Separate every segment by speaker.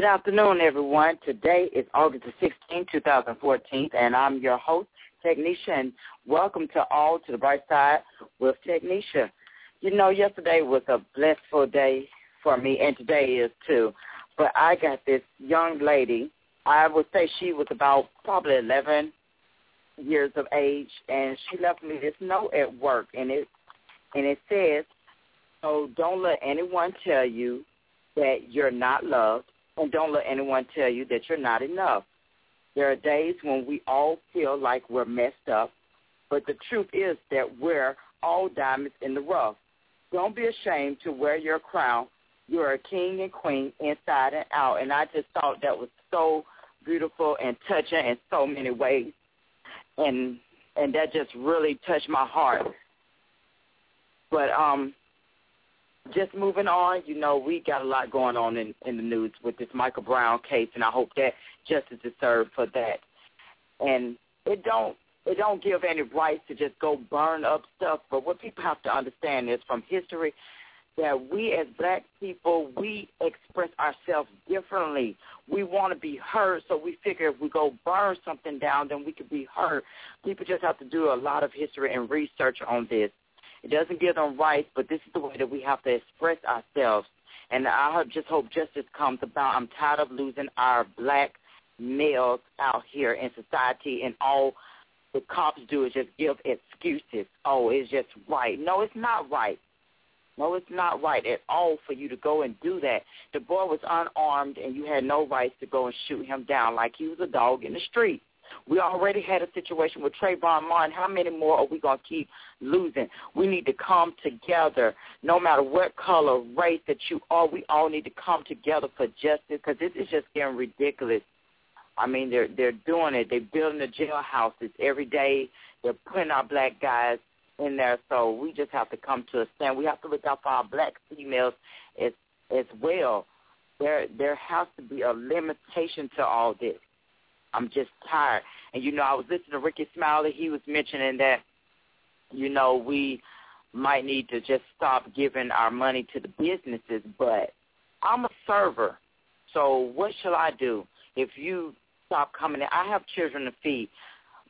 Speaker 1: Good afternoon, everyone. Today is August the 16th, 2014, and I'm your host, Technisha, and welcome to all to the bright side with Technisha. You know, yesterday was a blissful day for me, and today is too. But I got this young lady. I would say she was about probably 11 years of age, and she left me this note at work, and it and it says, "So don't let anyone tell you that you're not loved, and don't let anyone tell you that you're not enough. There are days when we all feel like we're messed up, but the truth is that we're all diamonds in the rough. Don't be ashamed to wear your crown. You're a king and queen inside and out. And I just thought that was so beautiful and touching in so many ways. And and that just really touched my heart. But um just moving on, you know, we got a lot going on in, in the news with this Michael Brown case, and I hope that justice is served for that. And it don't it don't give any rights to just go burn up stuff. But what people have to understand is from history that we as black people, we express ourselves differently. We want to be heard, so we figure if we go burn something down, then we could be heard. People just have to do a lot of history and research on this. It doesn't give them rights, but this is the way that we have to express ourselves. And I just hope justice comes about. I'm tired of losing our black males out here in society, and all the cops do is just give excuses. Oh, it's just right. No, it's not right. No, it's not right at all for you to go and do that. The boy was unarmed, and you had no rights to go and shoot him down like he was a dog in the street. We already had a situation with Trayvon Martin. How many more are we going to keep losing? We need to come together, no matter what color, race that you are. We all need to come together for justice because this is just getting ridiculous. I mean, they're they're doing it. They're building the jailhouses every day. They're putting our black guys in there. So we just have to come to a stand. We have to look out for our black females as as well. There there has to be a limitation to all this. I'm just tired. And you know, I was listening to Rickey Smiley. He was mentioning that, you know, we might need to just stop giving our money to the businesses. But I'm a server, so what shall I do if you stop coming in? I have children to feed,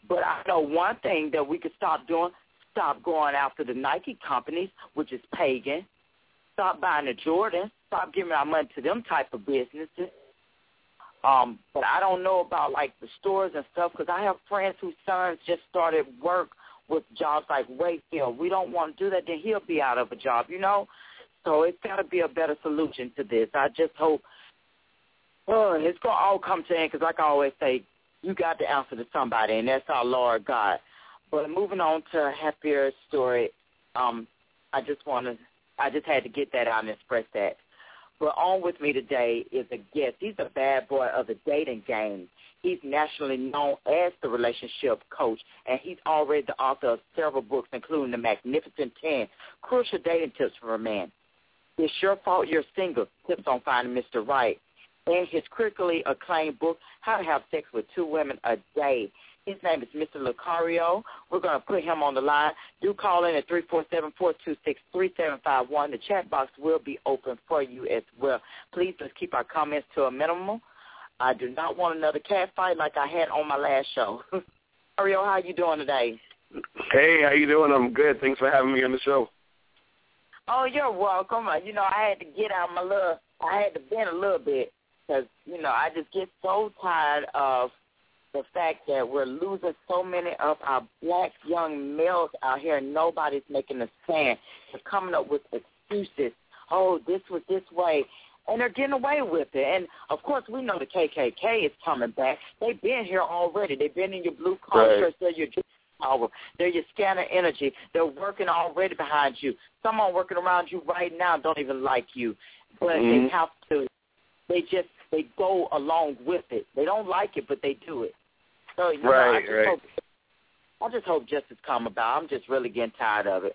Speaker 1: but I know one thing that we could stop doing: stop going after the Nike companies, which is pagan. Stop buying the Jordan. Stop giving our money to them type of businesses. Um, but I don't know about like the stores and stuff because I have friends whose sons just started work with jobs like Wayfield. We don't want to do that, then he'll be out of a job, you know. So it's got to be a better solution to this. I just hope oh, it's gonna all come to end because, like I always say, you got to answer to somebody, and that's our Lord God. But moving on to a happier story, um, I just want to, I just had to get that out and express that. But on with me today is a guest. He's a bad boy of the dating game. He's nationally known as the relationship coach, and he's already the author of several books, including The Magnificent Ten, Crucial Dating Tips for a Man. It's Your Fault You're Single, Tips on Finding Mr. Right, and his critically acclaimed book, How to Have Sex with Two Women a Day. His name is Mr. Locario. We're going to put him on the line. Do call in at 347-426-3751. The chat box will be open for you as well. Please let's keep our comments to a minimum. I do not want another cat fight like I had on my last show. Locario, how are you doing today?
Speaker 2: Hey, how you doing? I'm good. Thanks for having me on the show.
Speaker 1: Oh, you're welcome. Uh, you know, I had to get out my little, I had to bend a little bit because, you know, I just get so tired of the fact that we're losing so many of our black young males out here and nobody's making a stand. They're coming up with excuses. Oh, this was this way. And they're getting away with it. And, of course, we know the KKK is coming back. They've been here already. They've been in your blue collar
Speaker 2: Right.
Speaker 1: They're your power. They're your scanner energy. They're working already behind you. Someone working around you right now don't even like you. But they
Speaker 2: Mhm.
Speaker 1: have to. They just, they go along with it. They don't like it, but they do it. So, you know, I
Speaker 2: Right,
Speaker 1: just
Speaker 2: right.
Speaker 1: hope I just hope justice come about. I'm just really getting tired of it.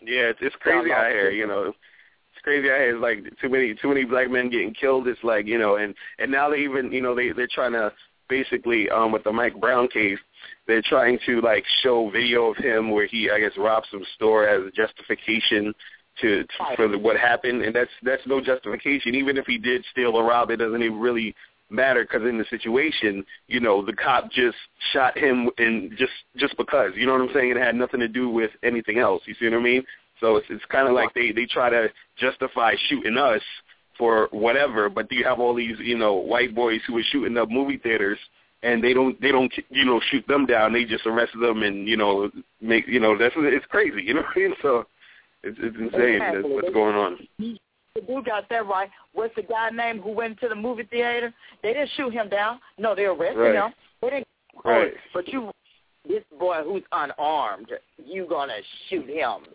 Speaker 2: Yeah, it's, it's crazy out here. You know, it's crazy out here. It's like too many too many black men getting killed. It's like you know, and and now they even you know they they're trying to basically um with the Mike Brown case, they're trying to like show video of him where he I guess robbed some store as a justification to, to for the, what happened, and that's that's no justification. Even if he did steal or rob, it doesn't even really matter because in the situation, you know, the cop just shot him and just just because, you know what I'm saying? It had nothing to do with anything else. You see what I mean? So it's it's kind of like they they try to justify shooting us for whatever, but do you have all these you know white boys who are shooting up movie theaters and they don't they don't you know shoot them down. They just arrest them and you know make you know that's it's crazy. You know what I mean? So it's it's insane
Speaker 1: Exactly.
Speaker 2: that's what's going on.
Speaker 1: You got that right. What's the guy name who went to the movie theater? They didn't shoot him down. No, they arrested
Speaker 2: Right.
Speaker 1: him. They didn't.
Speaker 2: Right.
Speaker 1: But you, this boy who's unarmed, you gonna shoot him?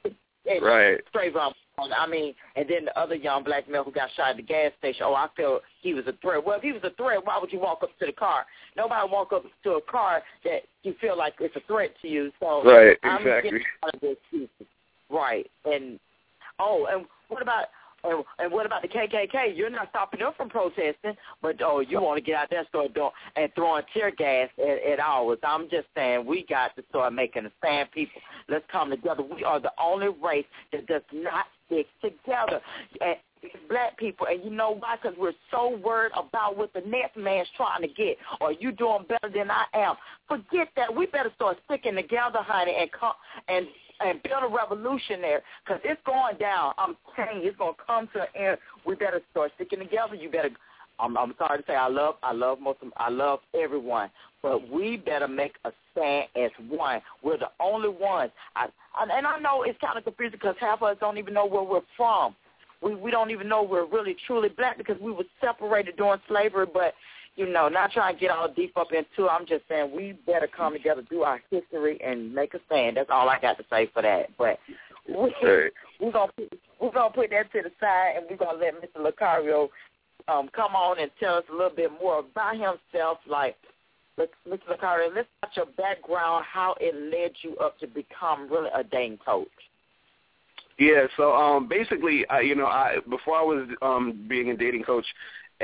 Speaker 1: And
Speaker 2: Right.
Speaker 1: Straight up. I mean, and then the other young black male who got shot at the gas station. Oh, I feel he was a threat. Well, if he was a threat, why would you walk up to the car? Nobody walk up to a car that you feel like it's a threat to you. So
Speaker 2: Right, exactly.
Speaker 1: out of this. Right. And oh, and what about and, and what about the KKK? You're not stopping them from protesting, but oh, you want to get out there and start doing and throwing tear gas at, at ours. I'm just saying we got to start making a stand, people. Let's come together. We are the only race that does not stick together. And black people, and you know why? Because we're so worried about what the next man's trying to get. Or you doing better than I am. Forget that. We better start sticking together, honey, and come and and build a revolution there because it's going down. I'm you, it's going to come to an end. We better start sticking together. You better. I'm, I'm sorry to say, I love, I love most, of, I love everyone, but we better make a stand as one. We're the only ones. I, I, and I know it's kind of confusing because half of us don't even know where we're from. We we don't even know we're really truly black because we were separated during slavery. But you know, not trying to get all deep up into it. I'm just saying we better come together, do our history, and make a stand. That's all I got to say for that. But we,
Speaker 2: Right.
Speaker 1: we're gonna put, we're gonna put that to the side, and we're gonna let Mr. Locario um, come on and tell us a little bit more about himself. Like, Mr. Locario, let's talk your background, how it led you up to become really a dating coach.
Speaker 2: Yeah, so um basically I you know, I before I was um being a dating coach,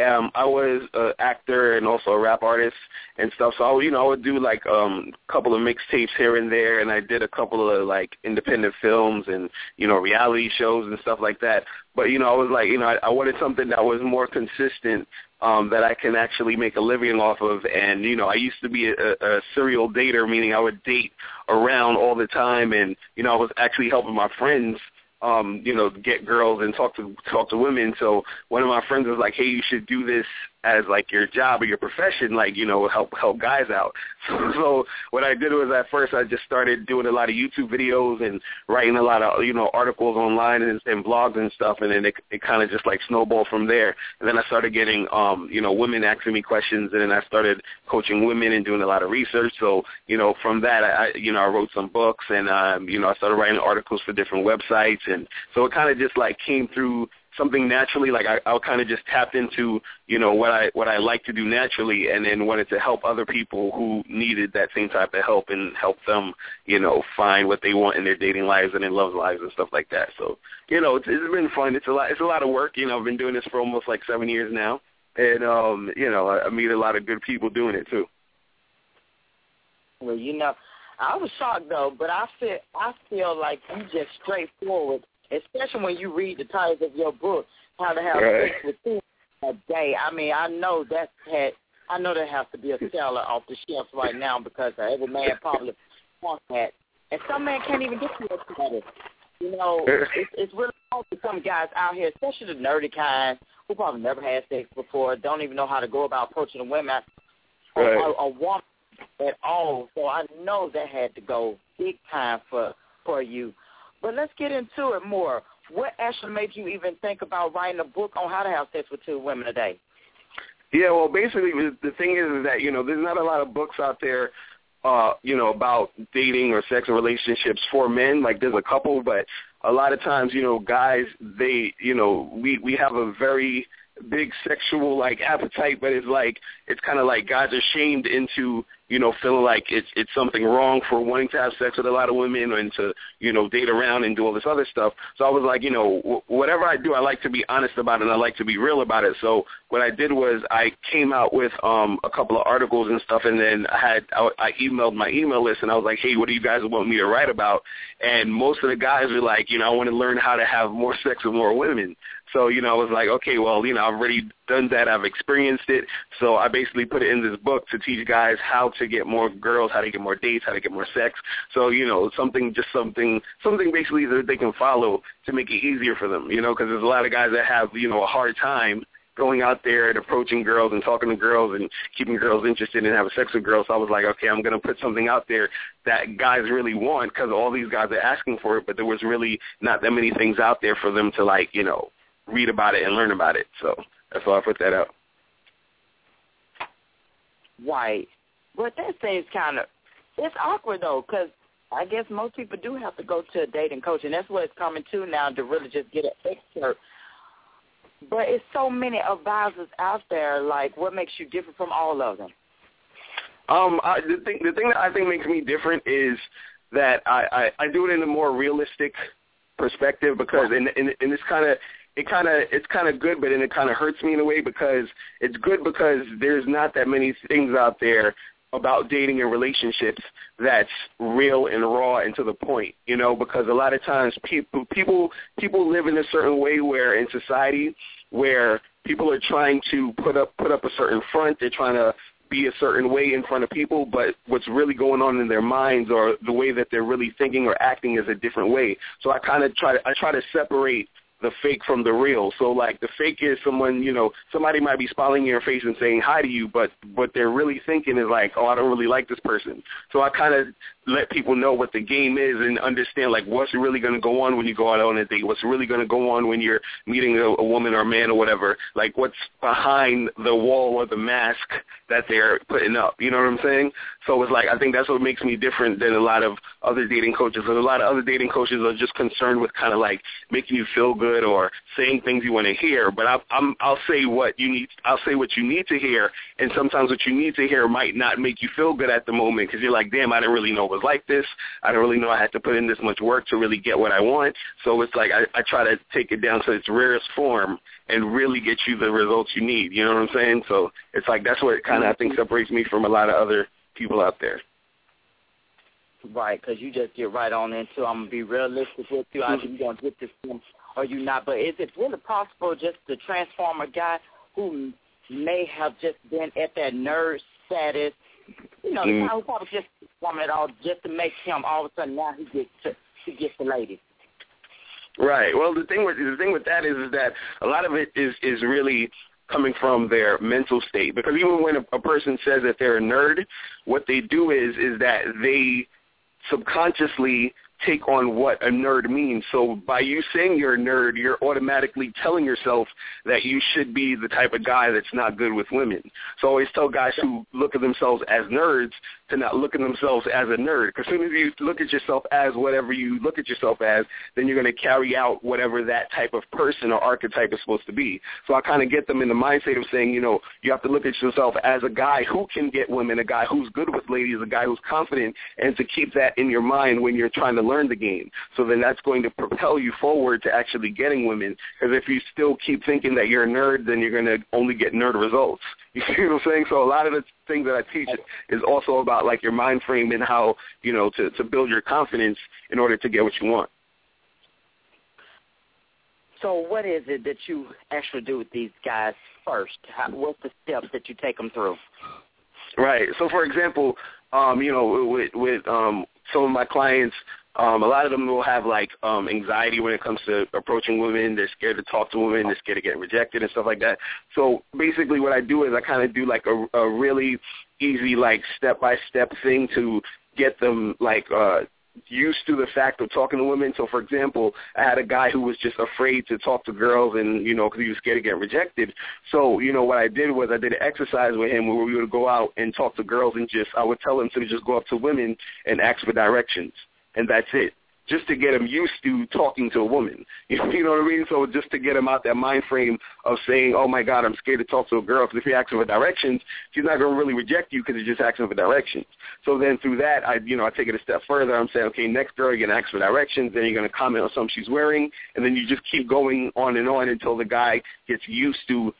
Speaker 2: um I was an actor and also a rap artist and stuff. So I would, you know, I would do like um a couple of mixtapes here and there and I did a couple of like independent films and, you know, reality shows and stuff like that. But you know, I was like, you know, I, I wanted something that was more consistent um that I can actually make a living off of and you know I used to be a, a serial dater meaning I would date around all the time and you know I was actually helping my friends um, you know, get girls and talk to talk to women. So one of my friends was like, "Hey, you should do this as like your job or your profession, like you know, help help guys out." So, so what I did was at first I just started doing a lot of YouTube videos and writing a lot of you know articles online and, and blogs and stuff, and then it it kind of just like snowballed from there. And then I started getting um, you know women asking me questions, and then I started coaching women and doing a lot of research. So you know from that I you know I wrote some books and um, you know I started writing articles for different websites, and so it kind of just like came through something naturally like I, I'll kind of just tapped into you know what I what I like to do naturally and then wanted to help other people who needed that same type of help and help them you know find what they want in their dating lives and in love lives and stuff like that. So you know it's, it's been fun. It's a lot it's a lot of work you know I've been doing this for almost like seven years now. And um you know I, I meet a lot of good people doing it too.
Speaker 1: Well, you know, I was shocked though, but I feel I feel like you just straightforward, especially when you read the titles of your book, How to Have
Speaker 2: Right.
Speaker 1: Sex with Two a Day. I mean, I know that had I know there has to be a seller off the shelves right now because every man probably wants that, and some men can't even get to that. You know, it's, it's really hard for some guys out here, especially the nerdy kind, who probably never had sex before, don't even know how to go about approaching a woman, a,
Speaker 2: Right.
Speaker 1: a, a woman at all. So I know that had to go big time for for you. But let's get into it more. What actually made you even think about writing a book on how to have sex with two women a day?
Speaker 2: Yeah, well, basically the thing is, that you know there's not a lot of books out there, uh, you know, about dating or sex relationships for men. Like there's a couple, but a lot of times, you know, guys they, you know, we we have a very big sexual like appetite, but it's like it's kind of like guys are shamed into you know, feeling like it's it's something wrong for wanting to have sex with a lot of women and to, you know, date around and do all this other stuff. So I was like, you know, w- whatever I do, I like to be honest about it and I like to be real about it. So what I did was I came out with um a couple of articles and stuff, and then I had I, I emailed my email list and I was like, hey, what do you guys want me to write about? And most of the guys were like, you know, I want to learn how to have more sex with more women. So, you know, I was like, okay, well, you know, I've already done that. I've experienced it. So I basically put it in this book to teach guys how to get more girls, how to get more dates, how to get more sex. So, you know, something, just something, something basically that they can follow to make it easier for them, you know, because there's a lot of guys that have, you know, a hard time going out there and approaching girls and talking to girls and keeping girls interested in having sex with girls. So I was like, okay, I'm going to put something out there that guys really want because all these guys are asking for it, but there was really not that many things out there for them to like, you know, read about it and learn about it. So that's why I put that out.
Speaker 1: Right. But that seems kind of, it's awkward though, because I guess most people do have to go to a dating coach, and that's what it's coming to now to really just get an expert. But it's so many advisors out there. Like, what makes you different from all of them?
Speaker 2: Um, I, the thing, the thing that I think makes me different is that I, I, I do it in a more realistic perspective because in in, in this kind of it kind of it's kind of good, but then it kind of hurts me in a way because it's good because there's not that many things out there about dating and relationships that's real and raw and to the point, you know, because a lot of times people people people live in a certain way where in society where people are trying to put up put up a certain front, they're trying to be a certain way in front of people, but what's really going on in their minds or the way that they're really thinking or acting is a different way. So I kind of try to I try to separate the fake from the real. So like the fake is someone, you know, somebody might be smiling in your face and saying hi to you, but what they're really thinking is like, oh, I don't really like this person. So I kind of let people know what the game is and understand like what's really going to go on when you go out on a date, what's really going to go on when you're meeting a, a woman or a man or whatever, like what's behind the wall or the mask that they're putting up. You know what I'm saying? So it's like I think that's what makes me different than a lot of other dating coaches. And a lot of other dating coaches are just concerned with kind of like making you feel good or saying things you want to hear. But I, I'm I'll say what you need. I'll say what you need to hear, and sometimes what you need to hear might not make you feel good at the moment because you're like, damn, I didn't really know it was like this. I didn't really know I had to put in this much work to really get what I want. So it's like I, I try to take it down to its rarest form and really get you the results you need. You know what I'm saying? So it's like that's what kind of I think separates me from a lot of other people out there.
Speaker 1: Right, because you just get right on into. I'm gonna be realistic with you. Either you gonna get this one or you not. But is it really possible just to transform a guy who may have just been at that nerd status? You know, mm. the probably just woman at all, just to make him all of a sudden now he gets to he gets the ladies.
Speaker 2: Right. Well, the thing with the thing with that is is that a lot of it is is really coming from their mental state because even when a, a person says that they're a nerd, what they do is is that they subconsciously take on what a nerd means. So by you saying you're a nerd, you're automatically telling yourself that you should be the type of guy that's not good with women. So I always tell guys who look at themselves as nerds to not look at themselves as a nerd. Because as soon as you look at yourself as whatever you look at yourself as, then you're going to carry out whatever that type of person or archetype is supposed to be. So I kind of get them in the mindset of saying, you know, you have to look at yourself as a guy who can get women, a guy who's good with ladies, a guy who's confident, and to keep that in your mind when you're trying to learn the game. So then that's going to propel you forward to actually getting women. Because if you still keep thinking that you're a nerd, then you're going to only get nerd results. You see what I'm saying? So a lot of the things that I teach is also about like your mind frame and how you know to to build your confidence in order to get what you want.
Speaker 1: So what is it that you actually do with these guys first? How, what's the steps that you take them through?
Speaker 2: Right. So for example, um, you know, with with um, some of my clients, um, a lot of them will have like um, anxiety when it comes to approaching women. They're scared to talk to women. They're scared to get rejected and stuff like that. So basically, what I do is I kind of do like a, a really easy like step by step thing to get them like uh, used to the fact of talking to women. So, for example, I had a guy who was just afraid to talk to girls, and you know, because he was scared to get rejected. So, you know, what I did was I did an exercise with him where we would go out and talk to girls, and just I would tell him to just go up to women and ask for directions and that's it. just to get him used to talking to a woman. You know what I mean? So just to get him out that mind frame of saying, "Oh my God, I'm scared to talk to a girl," because if you ask her for directions, she's not going to really reject you because you're just asking for directions. So then through that, I you know I take it a step further. I'm saying, okay, next girl you're going to ask for directions, then you're going to comment on something she's wearing, and then you just keep going on and on until the guy gets used to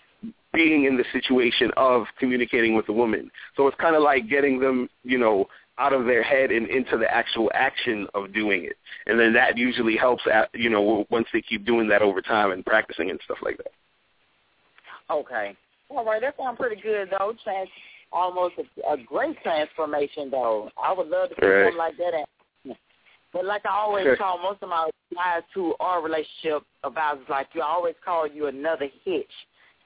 Speaker 2: being in the situation of communicating with a woman. So it's kind of like getting them, you know, out of their head and into the actual action of doing it. And then that usually helps, at, you know, once they keep doing that over time and practicing and stuff like that.
Speaker 1: Okay. All right, that sounds pretty good, though. Trans- almost a, a great transformation, though. I would love to see
Speaker 2: Right.
Speaker 1: something like that. But like I always call most of my guys who are relationship advisors, like you I always call you another hitch.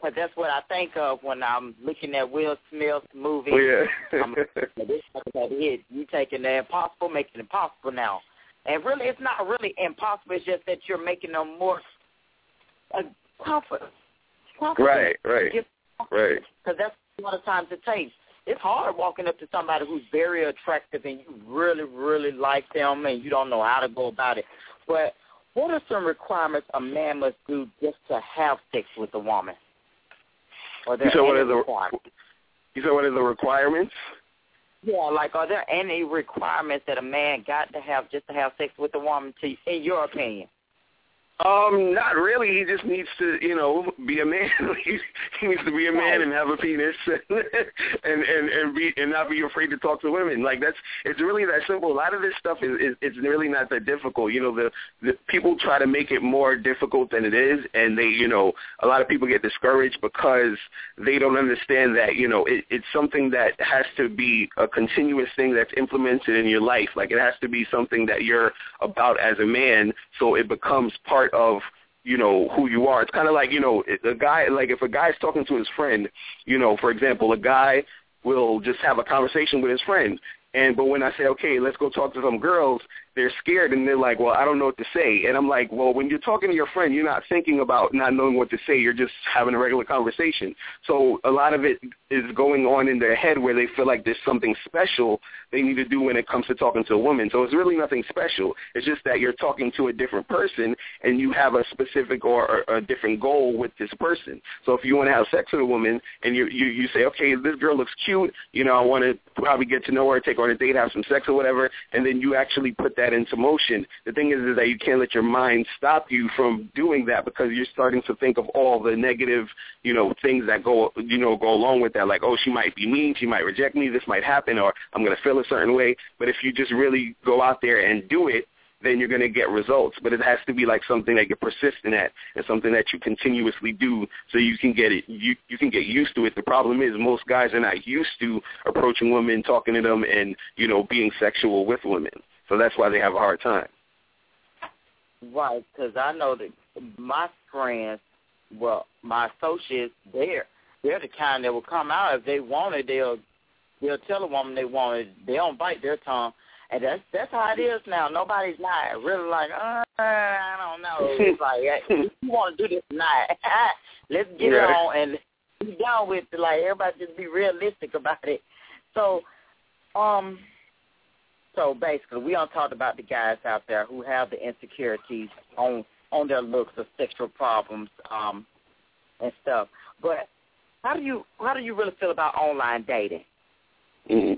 Speaker 1: But that's what I think of when I'm looking at Will Smith's movie.
Speaker 2: Oh, yeah.
Speaker 1: I'm, this hit. You taking the impossible, making it possible now. And really, it's not really impossible. It's just that you're making them more uh, comfort.
Speaker 2: right, right, right.
Speaker 1: Because that's a lot of times it takes. It's hard walking up to somebody who's very attractive and you really, really like them and you don't know how to go about it. But what are some requirements a man must do just to have sex with a woman? Or
Speaker 2: You said what are the
Speaker 1: requirements?
Speaker 2: you said what are the requirements?
Speaker 1: Yeah, like are there any requirements that a man got to have just to have sex with a woman? To, in your opinion?
Speaker 2: Um, not really. He just needs to, you know, be a man. he, he needs to be a man and have a penis, and and and be and not be afraid to talk to women. Like that's it's really that simple. A lot of this stuff is, is it's really not that difficult. You know, the the people try to make it more difficult than it is, and they, you know, a lot of people get discouraged because they don't understand that, you know, it, it's something that has to be a continuous thing that's implemented in your life. Like it has to be something that you're about as a man, so it becomes part of you know who you are. It's kind of like you know a guy like if a guy's talking to his friend, you know, for example, a guy will just have a conversation with his friend, and but when I say okay, let's go talk to some girls, they're scared and they're like, well, I don't know what to say, and I'm like, well, when you're talking to your friend, you're not thinking about not knowing what to say. You're just having a regular conversation. So a lot of it is going on in their head where they feel like there's something special they need to do when it comes to talking to a woman. So it's really nothing special. It's just that you're talking to a different person and you have a specific or a, different goal with this person. So if you want to have sex with a woman and you you you say, okay, this girl looks cute, you know, I want to probably get to know her, take her on a date, have some sex or whatever, and then you actually put that into motion. The thing is, is that you can't let your mind stop you from doing that because you're starting to think of all the negative, you know, things that go, you know, go along with that. Like, oh, she might be mean, she might reject me, this might happen, or I'm going to feel a certain way. But if you just really go out there and do it, then you're going to get results. But it has to be like something that you're persistent at and something that you continuously do so you can get it. You you can get used to it. The problem is most guys are not used to approaching women, talking to them, and you know being sexual with women. So that's why they have a hard time.
Speaker 1: Right, because I know that my friends, well, my associates, they're they're the kind that will come out if they want it. They'll they'll tell a woman they want it. They don't bite their tongue, and that's that's how it is now. Nobody's not really like, uh, I don't know. It's like hey, you want to do this tonight? Let's get it on and be done with it. Like everybody just be realistic about it. So, um, so basically, we don't talk about the guys out there who have the insecurities on on their looks or sexual problems um, and stuff. But how do you how do you really feel about online dating?
Speaker 2: hmm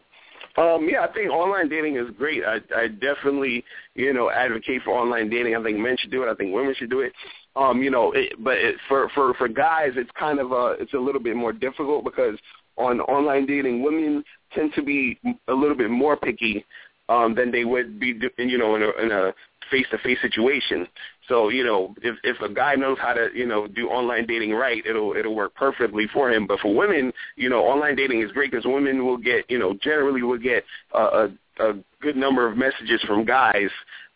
Speaker 2: Um, yeah, I think online dating is great. I, I definitely, you know, advocate for online dating. I think men should do it. I think women should do it. Um, you know, it, but it, for for for guys, it's kind of a it's a little bit more difficult because on online dating, women tend to be a little bit more picky um, than they would be, you know, in a, in a face-to-face situation. So, you know, if if a guy knows how to, you know, do online dating right, it'll it'll work perfectly for him. But for women, you know, online dating is great because women will get, you know, generally will get a, a a good number of messages from guys.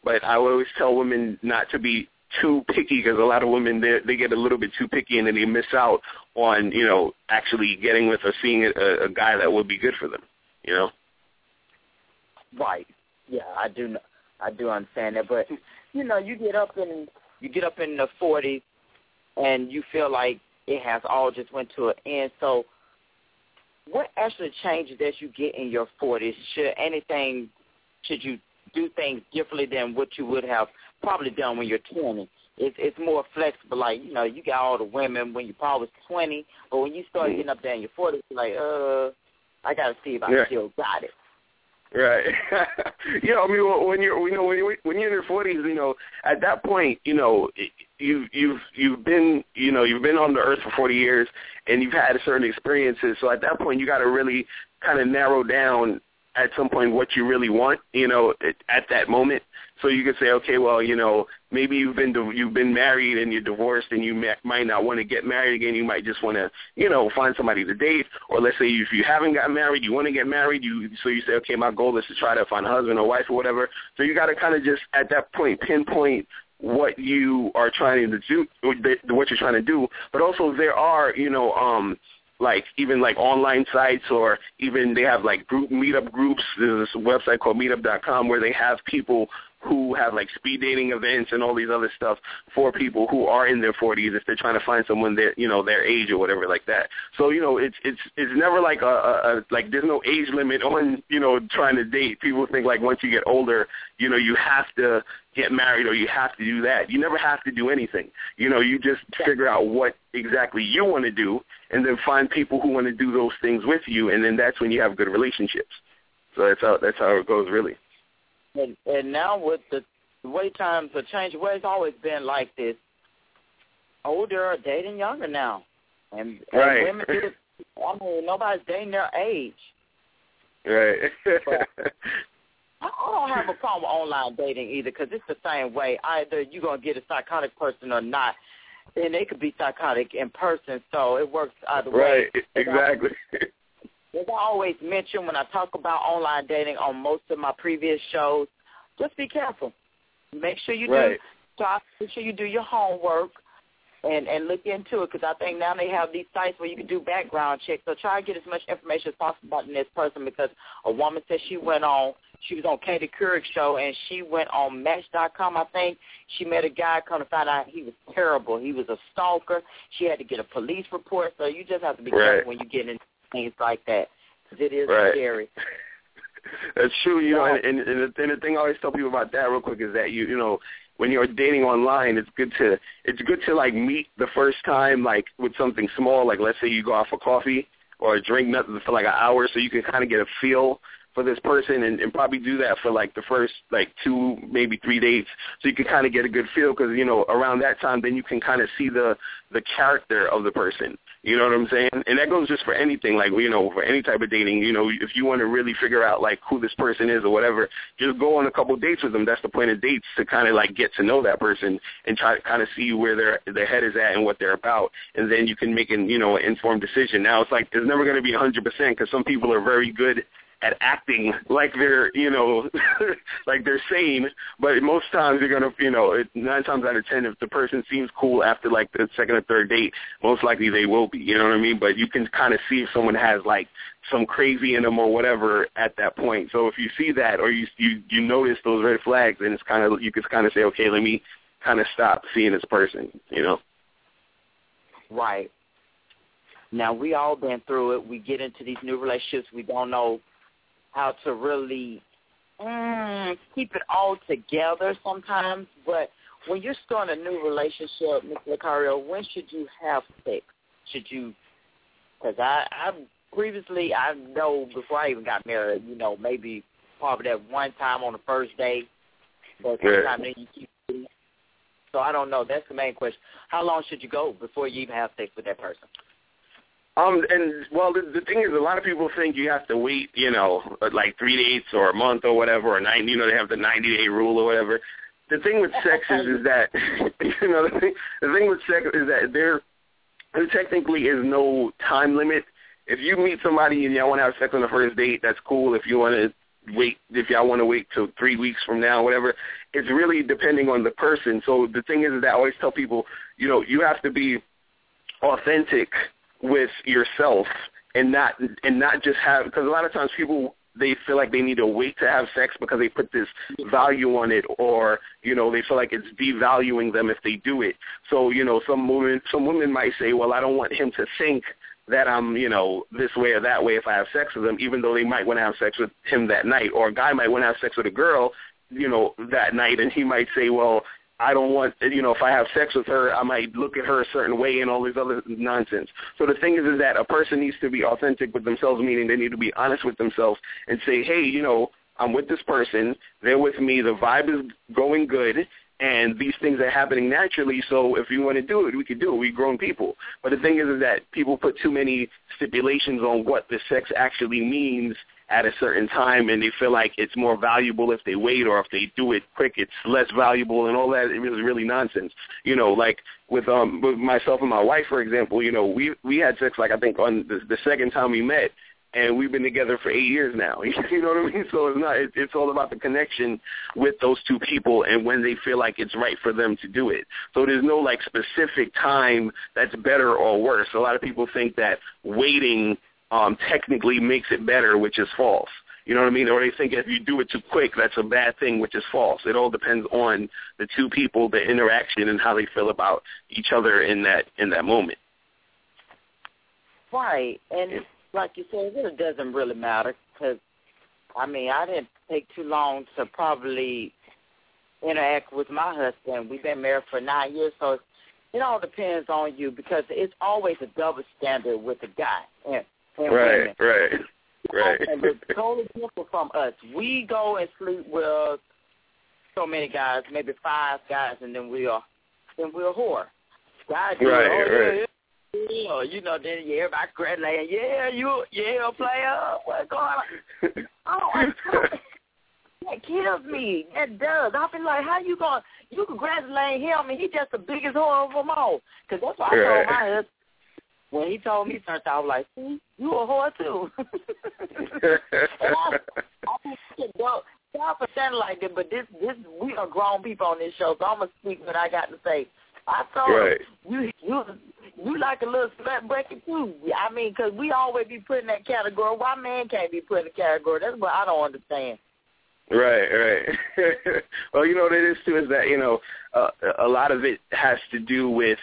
Speaker 2: But I always tell women not to be too picky because a lot of women they they get a little bit too picky and then they miss out on you know actually getting with or seeing a, a guy that would be good for them. You know.
Speaker 1: Right. Yeah, I do. I do understand that, but you know, you get up in you get up in the forties, and you feel like it has all just went to an end. So, what actually changes as you get in your forties? Should anything? Should you do things differently than what you would have probably done when you're 20. It's it's more flexible. Like you know, you got all the women when you probably was 20, but when you start getting up there in your 40s, you're like, uh, I got to see if I
Speaker 2: Yeah.
Speaker 1: still got it.
Speaker 2: Right. yeah, I mean, when you're, you know, when you're when you're in your forties, you know, at that point, you know, you've you've you've been, you know, you've been on the earth for forty years, and you've had certain experiences. So at that point, you got to really kind of narrow down at some point what you really want, you know, at, at that moment. So you can say, okay, well, you know, maybe you've been you've been married and you're divorced and you might not want to get married again. You might just want to, you know, find somebody to date. Or let's say if you haven't gotten married, you want to get married. You so you say, okay, my goal is to try to find a husband or wife or whatever. So you got to kind of just at that point pinpoint what you are trying to do, what you're trying to do. But also there are, you know, um, like even like online sites or even they have like group meetup groups. There's this website called meetup.com where they have people who have like speed dating events and all these other stuff for people who are in their 40s if they're trying to find someone that you know their age or whatever like that. So you know it's it's it's never like a, a, a like there's no age limit on you know trying to date. People think like once you get older, you know you have to get married or you have to do that. You never have to do anything. You know you just figure out what exactly you want to do and then find people who want to do those things with you and then that's when you have good relationships. So that's how that's how it goes really.
Speaker 1: And, and now with the, the way times are changing, well, it's always been like this. Older are dating younger now, and, and
Speaker 2: Right.
Speaker 1: women. Just, I mean, nobody's dating their age.
Speaker 2: Right.
Speaker 1: I I don't have a problem with online dating either because it's the same way. Either you're going to get a psychotic person or not. And they could be psychotic in person, so it works either way.
Speaker 2: right. Exactly.
Speaker 1: As I always mention when I talk about online dating on most of my previous shows, just be careful. Make sure you
Speaker 2: Right.
Speaker 1: do try, make sure you do your homework and and look into it because I think now they have these sites where you can do background checks. So try to get as much information as possible about this person because a woman said she went on she was on Katie Couric's show and she went on Match.com. I think she met a guy. Come to find out he was terrible. He was a stalker. She had to get a police report. So you just have to be
Speaker 2: Right.
Speaker 1: careful when you get into things like that because it is
Speaker 2: Right.
Speaker 1: scary.
Speaker 2: That's true, you know, and, and, and, the, and the thing I always tell people about that real quick is that you, you know, when you're dating online, it's good to, it's good to like meet the first time, like with something small, like let's say you go out for coffee or a drink nothing for like an hour, so you can kind of get a feel for this person, and, and probably do that for like the first like two, maybe three dates, so you can kind of get a good feel, because you know around that time, then you can kind of see the the character of the person. You know what I'm saying? And that goes just for anything, like you know, for any type of dating. You know, if you want to really figure out like who this person is or whatever, just go on a couple of dates with them. That's the point of dates to kind of like get to know that person and try to kind of see where their their head is at and what they're about, and then you can make an you know informed decision. Now it's like there's never going to be 100% because some people are very good at acting like they're you know like they're sane but most times you're gonna you know nine times out of ten if the person seems cool after like the second or third date most likely they will be you know what i mean but you can kind of see if someone has like some crazy in them or whatever at that point so if you see that or you you you notice those red flags then it's kind of you can kind of say okay let me kind of stop seeing this person you know
Speaker 1: Right. Now we all been through it. We get into these new relationships. We don't know how to really mm, keep it all together sometimes. But when you're starting a new relationship, Mr. Locario, when should you have sex? Should you? Because I, I previously I know before I even got married, you know, maybe probably that one time on the first day, but
Speaker 2: Yeah.
Speaker 1: then you keep. So I don't know. That's the main question. How long should you go before you even have sex with that person?
Speaker 2: Um, and well, the, the thing is, a lot of people think you have to wait, you know, like three days or a month or whatever, or nine. You know, they have the ninety day rule or whatever. The thing with sex is, is that, you know, the thing, the thing with sex is that there, there technically is no time limit. If you meet somebody and y'all want to have sex on the first date, that's cool. If you want to wait, if y'all want to wait till three weeks from now, whatever, it's really depending on the person. So the thing is that I always tell people, you know, you have to be authentic with yourself and not and not just have because a lot of times people they feel like they need to wait to have sex because they put this value on it or you know they feel like it's devaluing them if they do it. So you know some women some women might say well i don't want him to think that i'm you know this way or that way if i have sex with him even though they might want to have sex with him that night. Or a guy might want to have sex with a girl you know, that night, and he might say, well, I don't want, you know, if I have sex with her, I might look at her a certain way and all this other nonsense. So the thing is, is that a person needs to be authentic with themselves, meaning they need to be honest with themselves and say, hey, you know, I'm with this person, they're with me, the vibe is going good, and these things are happening naturally. So if you want to do it, we can do it. We're grown people. But the thing is, is that people put too many stipulations on what the sex actually means at a certain time, and they feel like it's more valuable if they wait, or if they do it quick, it's less valuable, and all that. It was really nonsense. You know, like with um with myself and my wife, for example. You know, we we had sex like I think on the, the second time we met, and we've been together for eight years now. you know what I mean? So it's not. It, it's all about the connection with those two people and when they feel like it's right for them to do it. So there's no like specific time that's better or worse. A lot of people think that waiting um, technically makes it better, which is false. You know what I mean? Or they think if you do it too quick, that's a bad thing, which is false. It all depends on the two people, the interaction, and how they feel about each other in that in that moment.
Speaker 1: Right, and like you said, it doesn't really matter because, I mean, I didn't take too long to probably interact with my husband. We've been married for nine years, so it all depends on you because it's always a double standard with a guy and, and
Speaker 2: right,
Speaker 1: women.
Speaker 2: Right, right,
Speaker 1: And it's totally different from us. We go and sleep with so many guys, maybe five guys, and then we are then we're a whore. Do
Speaker 2: Right,
Speaker 1: oh,
Speaker 2: right.
Speaker 1: Yeah, yeah, you know, then yeah, everybody congratulating, yeah, you, yeah, player, what's going on? Oh, I that kills me. That does. I feel like, how you going? to You congratulate him, and he just the biggest whore of them all. Because that's what I
Speaker 2: Right.
Speaker 1: told my husband when he told me something. I was like, see, you a whore too. and I, I think don't stop for like that, but this, this, we are grown people on this show, so I'm gonna speak what I got to say. I told
Speaker 2: Right.
Speaker 1: him, you, you, you like a little slut breaker too. I mean, because we always be put in that category. Why man can't be put in the category? That's what I don't understand.
Speaker 2: Right, right. well, you know what it is too is that you know uh, a lot of it has to do with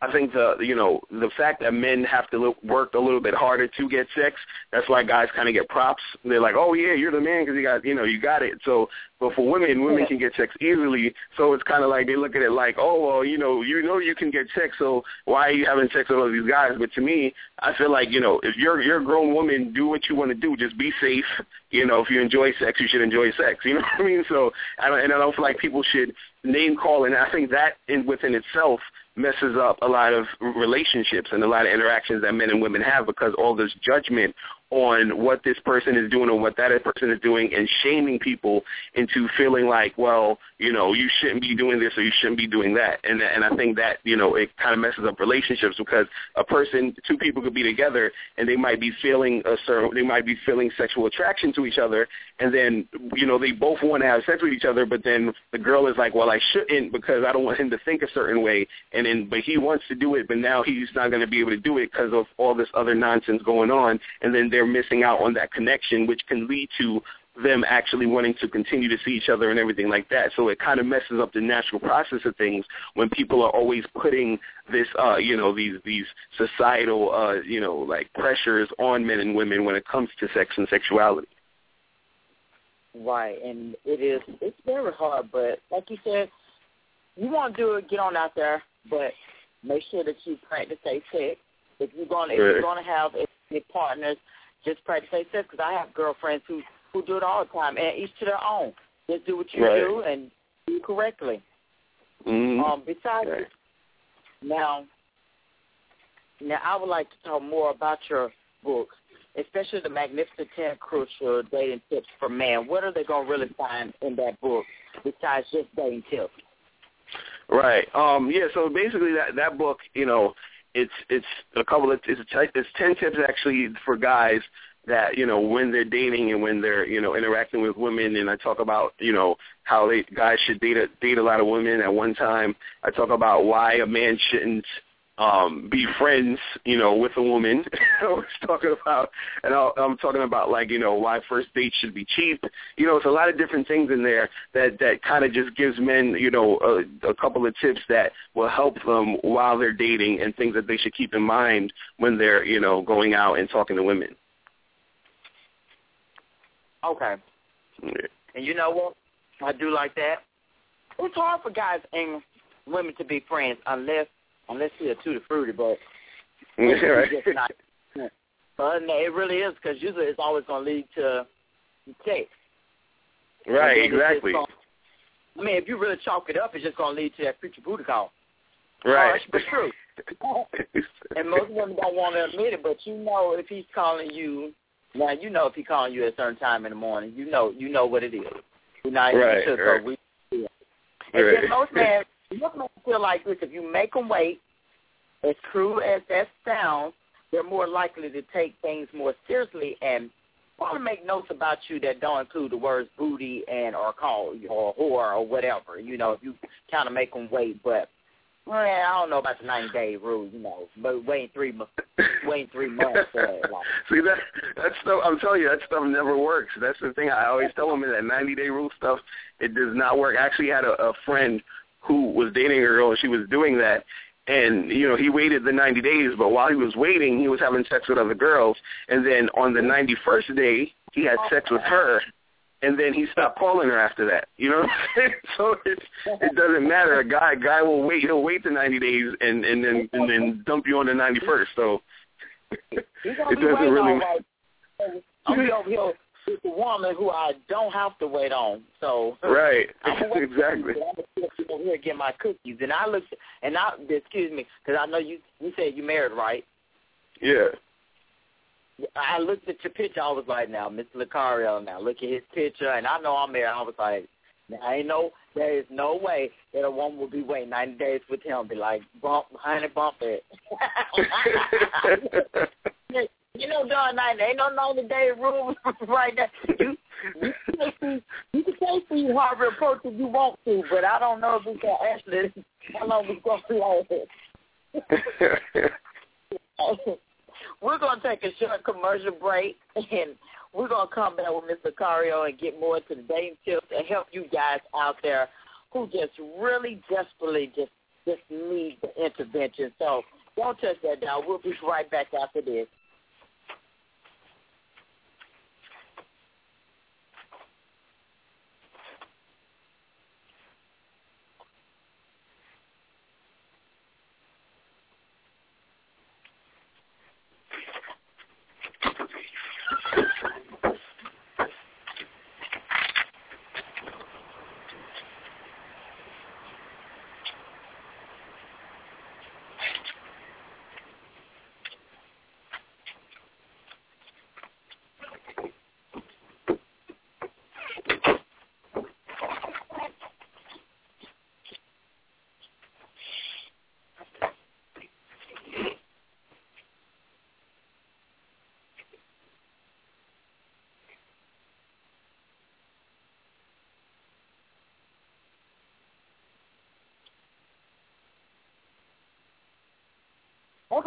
Speaker 2: I think the you know the fact that men have to look, work a little bit harder to get sex. That's why guys kind of get props. They're like, oh yeah, you're the man because you got you know you got it. So, but for women, women can get sex easily. So it's kind of like they look at it like, oh well, you know, you know you can get sex. So why are you having sex with all these guys? But to me, I feel like you know if you're you're a grown woman, do what you want to do. Just be safe. You know, if you enjoy sex, you should enjoy sex. You know what I mean? So I don't, and I don't feel like people should name calling, I think that in within itself messes up a lot of relationships and a lot of interactions that men and women have because all this judgment on what this person is doing or what that person is doing and shaming people into feeling like, well, you know, you shouldn't be doing this or you shouldn't be doing that. And and I think that, you know, it kind of messes up relationships because a person, two people could be together and they might be feeling a certain, they might be feeling sexual attraction to each other and then, you know, they both want to have sex with each other, but then the girl is like, well, I shouldn't because I don't want him to think a certain way. And then, but he wants to do it, but now he's not going to be able to do it because of all this other nonsense going on. And then they're missing out on that connection, which can lead to them actually wanting to continue to see each other and everything like that. So it kind of messes up the natural process of things when people are always putting this, uh, you know, these these societal, uh, you know, like pressures on men and women when it comes to sex and sexuality.
Speaker 1: Right, and it is it's very hard, but like you said, you want to do it, get on out there, but make sure that you practice safe sex. If you're gonna if you're gonna have any partners, just practice safe sex. Because I have girlfriends who who do it all the time, and each to their own. Just do what you
Speaker 2: Right.
Speaker 1: do and do it correctly.
Speaker 2: Mm-hmm.
Speaker 1: Um, besides
Speaker 2: Right.
Speaker 1: now, now I would like to talk more about your books, especially the Magnificent Ten Crucial Dating Tips for Men. What are they going to really find in that book besides just dating tips?
Speaker 2: Right. Um. Yeah. So basically, that that book, you know, it's it's a couple of it's a, it's ten tips actually for guys that you know when they're dating and when they're you know interacting with women, and I talk about you know how they guys should date a, date a lot of women at one time. I talk about why a man shouldn't um be friends, you know, with a woman. I was talking about, and I'll, I'm talking about like you know why first dates should be cheap. You know, it's a lot of different things in there that that kind of just gives men, you know, a, a couple of tips that will help them while they're dating and things that they should keep in mind when they're you know going out and talking to women.
Speaker 1: Okay.
Speaker 2: Yeah.
Speaker 1: And you know what? I do like that. It's hard for guys and women to be friends unless unless you're a tutti fruity, but
Speaker 2: right.
Speaker 1: it's just not. But no, it really is because usually it's always going to lead to sex.
Speaker 2: Right,
Speaker 1: And then it's just
Speaker 2: exactly.
Speaker 1: gonna- I mean, if you really chalk it up, it's just going to lead to that future booty call.
Speaker 2: Right.
Speaker 1: Oh, Harsh, but true. And most women don't want to admit it, but you know if he's calling you. Now you know if he's calling you at a certain time in the morning. You know, you know what it is. You're not even
Speaker 2: Right,
Speaker 1: sugar.
Speaker 2: right.
Speaker 1: We, yeah. And
Speaker 2: Right.
Speaker 1: then most men, most men feel like this: if you make them wait, as cruel as that sounds, they're more likely to take things more seriously and probably make notes about you that don't include the words booty and or call or whore or whatever. You know, if you kind of make them wait, but. Well, I don't know about the ninety day rule, you know, but waiting three months, waiting three months. Uh, like,
Speaker 2: See that that stuff. I'm telling you, that stuff never works. That's the thing. I always tell them is that 90 day rule stuff. It does not work. I actually had a, a friend who was dating a girl, and she was doing that. And you know, he waited the 90 days, but while he was waiting, he was having sex with other girls. And then on the 91st day, he had sex with her. And then he stopped calling her after that. You know, what I'm saying? so it it doesn't matter. A guy guy will wait. He'll wait the 90 days and and then and then dump you on the 91st. So it doesn't really.
Speaker 1: on right. I'm gonna be over here with the woman who I don't have to wait on. So
Speaker 2: Right. Exactly.
Speaker 1: I'm gonna here get my cookies. And I looked, and I excuse me, because I know you you said you married, right?
Speaker 2: Yeah.
Speaker 1: I looked at your picture. I was like, now, Mr. Locario, now look at his picture, and I know I'm married. I was like, I ain't no, there is no way that a woman will be waiting 90 days with him. Be like, bump, honey, bump it. you know, darn night, ain't no 90 day rule right there. You, you, can take- you can take the Harvey approach if you want to, but I don't know if we can actually, how long we going to be like this. we're going to take a short commercial break, and we're going to come back with Mr. Cario and get more into the dating tips and help you guys out there who just really desperately just just need the intervention. So don't touch that down. We'll be right back after this.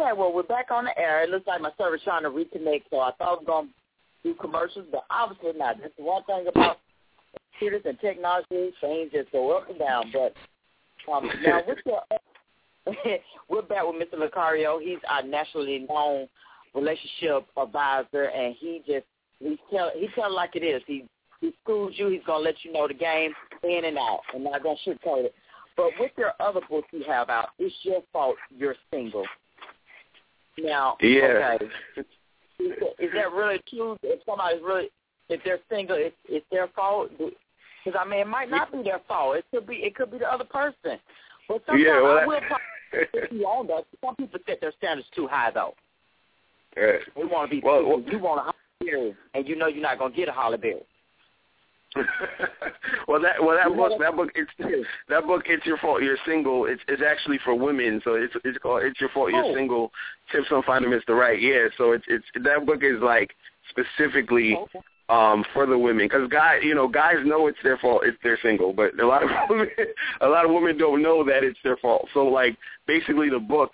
Speaker 1: Okay, well, we're back on the air. It looks like my server's trying to reconnect, so I thought I was going to do commercials, but obviously not. That's the one thing about computers and technology, things just go up and down. But um, now, with your, we're back with Mr. Locario. He's our nationally known relationship advisor, and he just he tell he tell like it is. He he schools you. He's gonna let you know the game in and out, and I'm not gonna sugarcoat it. But with your other books you have out, it's your fault you're single. Now,
Speaker 2: Yeah.
Speaker 1: okay, is that, is that really true? If somebody's really, if they're single, it's, it's their fault. Because I mean, it might not be their fault. It could be, it could be the other person. But sometimes
Speaker 2: Yeah, well,
Speaker 1: I will probably you on that. Some people set their standards too high though.
Speaker 2: Right.
Speaker 1: They want to be.
Speaker 2: Well,
Speaker 1: Well,
Speaker 2: well-
Speaker 1: you want a Halle Berry, and you know you're not gonna get a Halle Berry.
Speaker 2: well, that well that book that book it's that book it's your fault you're single. It's it's actually for women, so it's it's called it's your fault
Speaker 1: Oh.
Speaker 2: you're single. Tips on finding Mr. Right. Yeah, so it's it's that book is like specifically
Speaker 1: Okay.
Speaker 2: um for the women because guys you know guys know it's their fault if they're single, but a lot of women a lot of women don't know that it's their fault. So like basically the book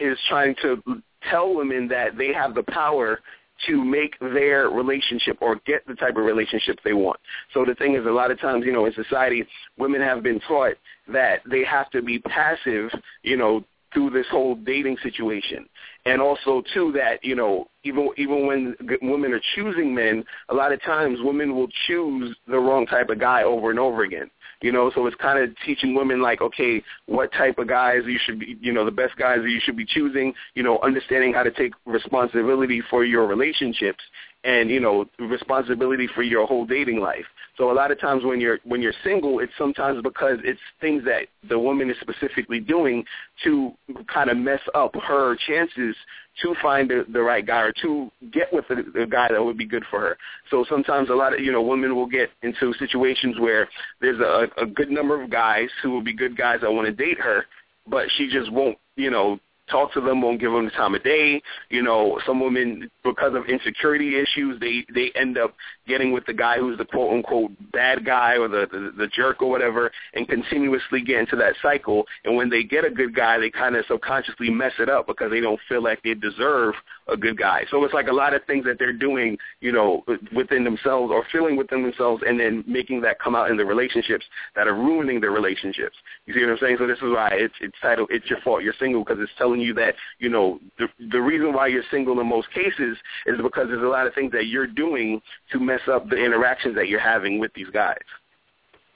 Speaker 2: is trying to tell women that they have the power to make their relationship or get the type of relationship they want. So the thing is, a lot of times, you know, in society, women have been taught that they have to be passive, you know, through this whole dating situation. and also too that you know even even when women are choosing men, a lot of times women will choose the wrong type of guy over and over again. You know, so it's kind of teaching women like, okay, what type of guys you should be, you know, the best guys that you should be choosing. You know, understanding how to take responsibility for your relationships and you know responsibility for your whole dating life. So a lot of times when you're when you're single, it's sometimes because it's things that the woman is specifically doing to kind of mess up her chances to find the, the right guy or to get with the, the guy that would be good for her. So sometimes a lot of you know women will get into situations where there's a, a good number of guys who will be good guys that want to date her, but she just won't you know talk to them, won't give them the time of day. You know, some women, because of insecurity issues, they they end up getting with the guy who's the quote unquote bad guy or the, the the jerk or whatever, and continuously get into that cycle. And when they get a good guy, they kind of subconsciously mess it up because they don't feel like they deserve a good guy. So it's like a lot of things that they're doing, you know, within themselves or feeling within themselves, and then making that come out in the relationships that are ruining their relationships. You see what I'm saying? So this is why it's it's titled "It's Your Fault You're Single" because it's telling you that you know the the reason why you're single in most cases is because there's a lot of things that you're doing to mess up the interactions that you're having with these guys.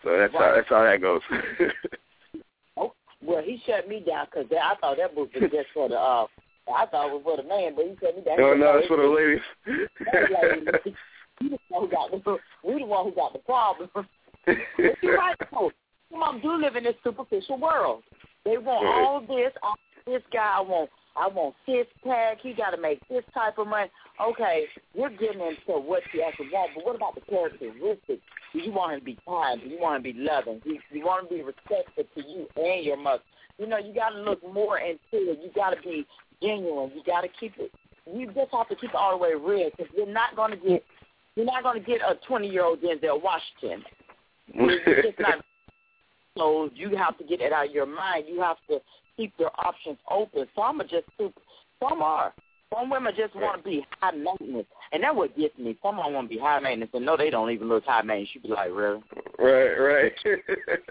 Speaker 2: So that's right. how that's how that goes.
Speaker 1: oh, well, he shut me down because I thought that book was just for the uh I thought it was for the man, but he said me that.
Speaker 2: No, no, it's for the ladies.
Speaker 1: we the one who got the we the one who got the problem. but you're right though. Them do live in this superficial world. They want right. all this. All this guy I want. I want six pack. He got to make this type of money. Okay, you're getting into what you actually want, but what about the characteristics? Do you want him to be kind? Do you want him to be loving? Do you want him to be respectful to you and your mother? You know, you got to look more into it. You got to be genuine. You got to keep it. You just have to keep it all the way real because you're not going to get you're not going to get a 20 year old Denzel Washington. It's just not. So you have to get it out of your mind. You have to keep your options open. Some are just super. Some are. Some women just want to be high maintenance, and that's what gets me. Some them want to be high maintenance, and no, they don't even look high maintenance. You be like, really?
Speaker 2: Right, right.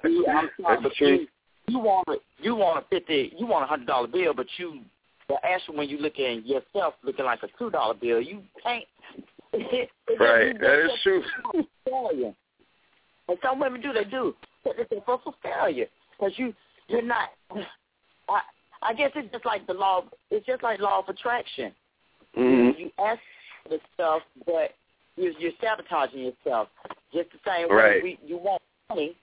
Speaker 1: I'm sorry, but you, you want a, you want a fifty, you want a hundred dollar bill, but you but actually, when you look at yourself looking like a two dollar bill, you can't.
Speaker 2: It, it right, that is true.
Speaker 1: Failure. And some women do. They do. It's a for failure because you you're not. I I guess it's just like the law. It's just like law of attraction.
Speaker 2: Mm-hmm.
Speaker 1: You ask for the stuff, but you're, you're sabotaging yourself. Just the same
Speaker 2: way
Speaker 1: we, you want money,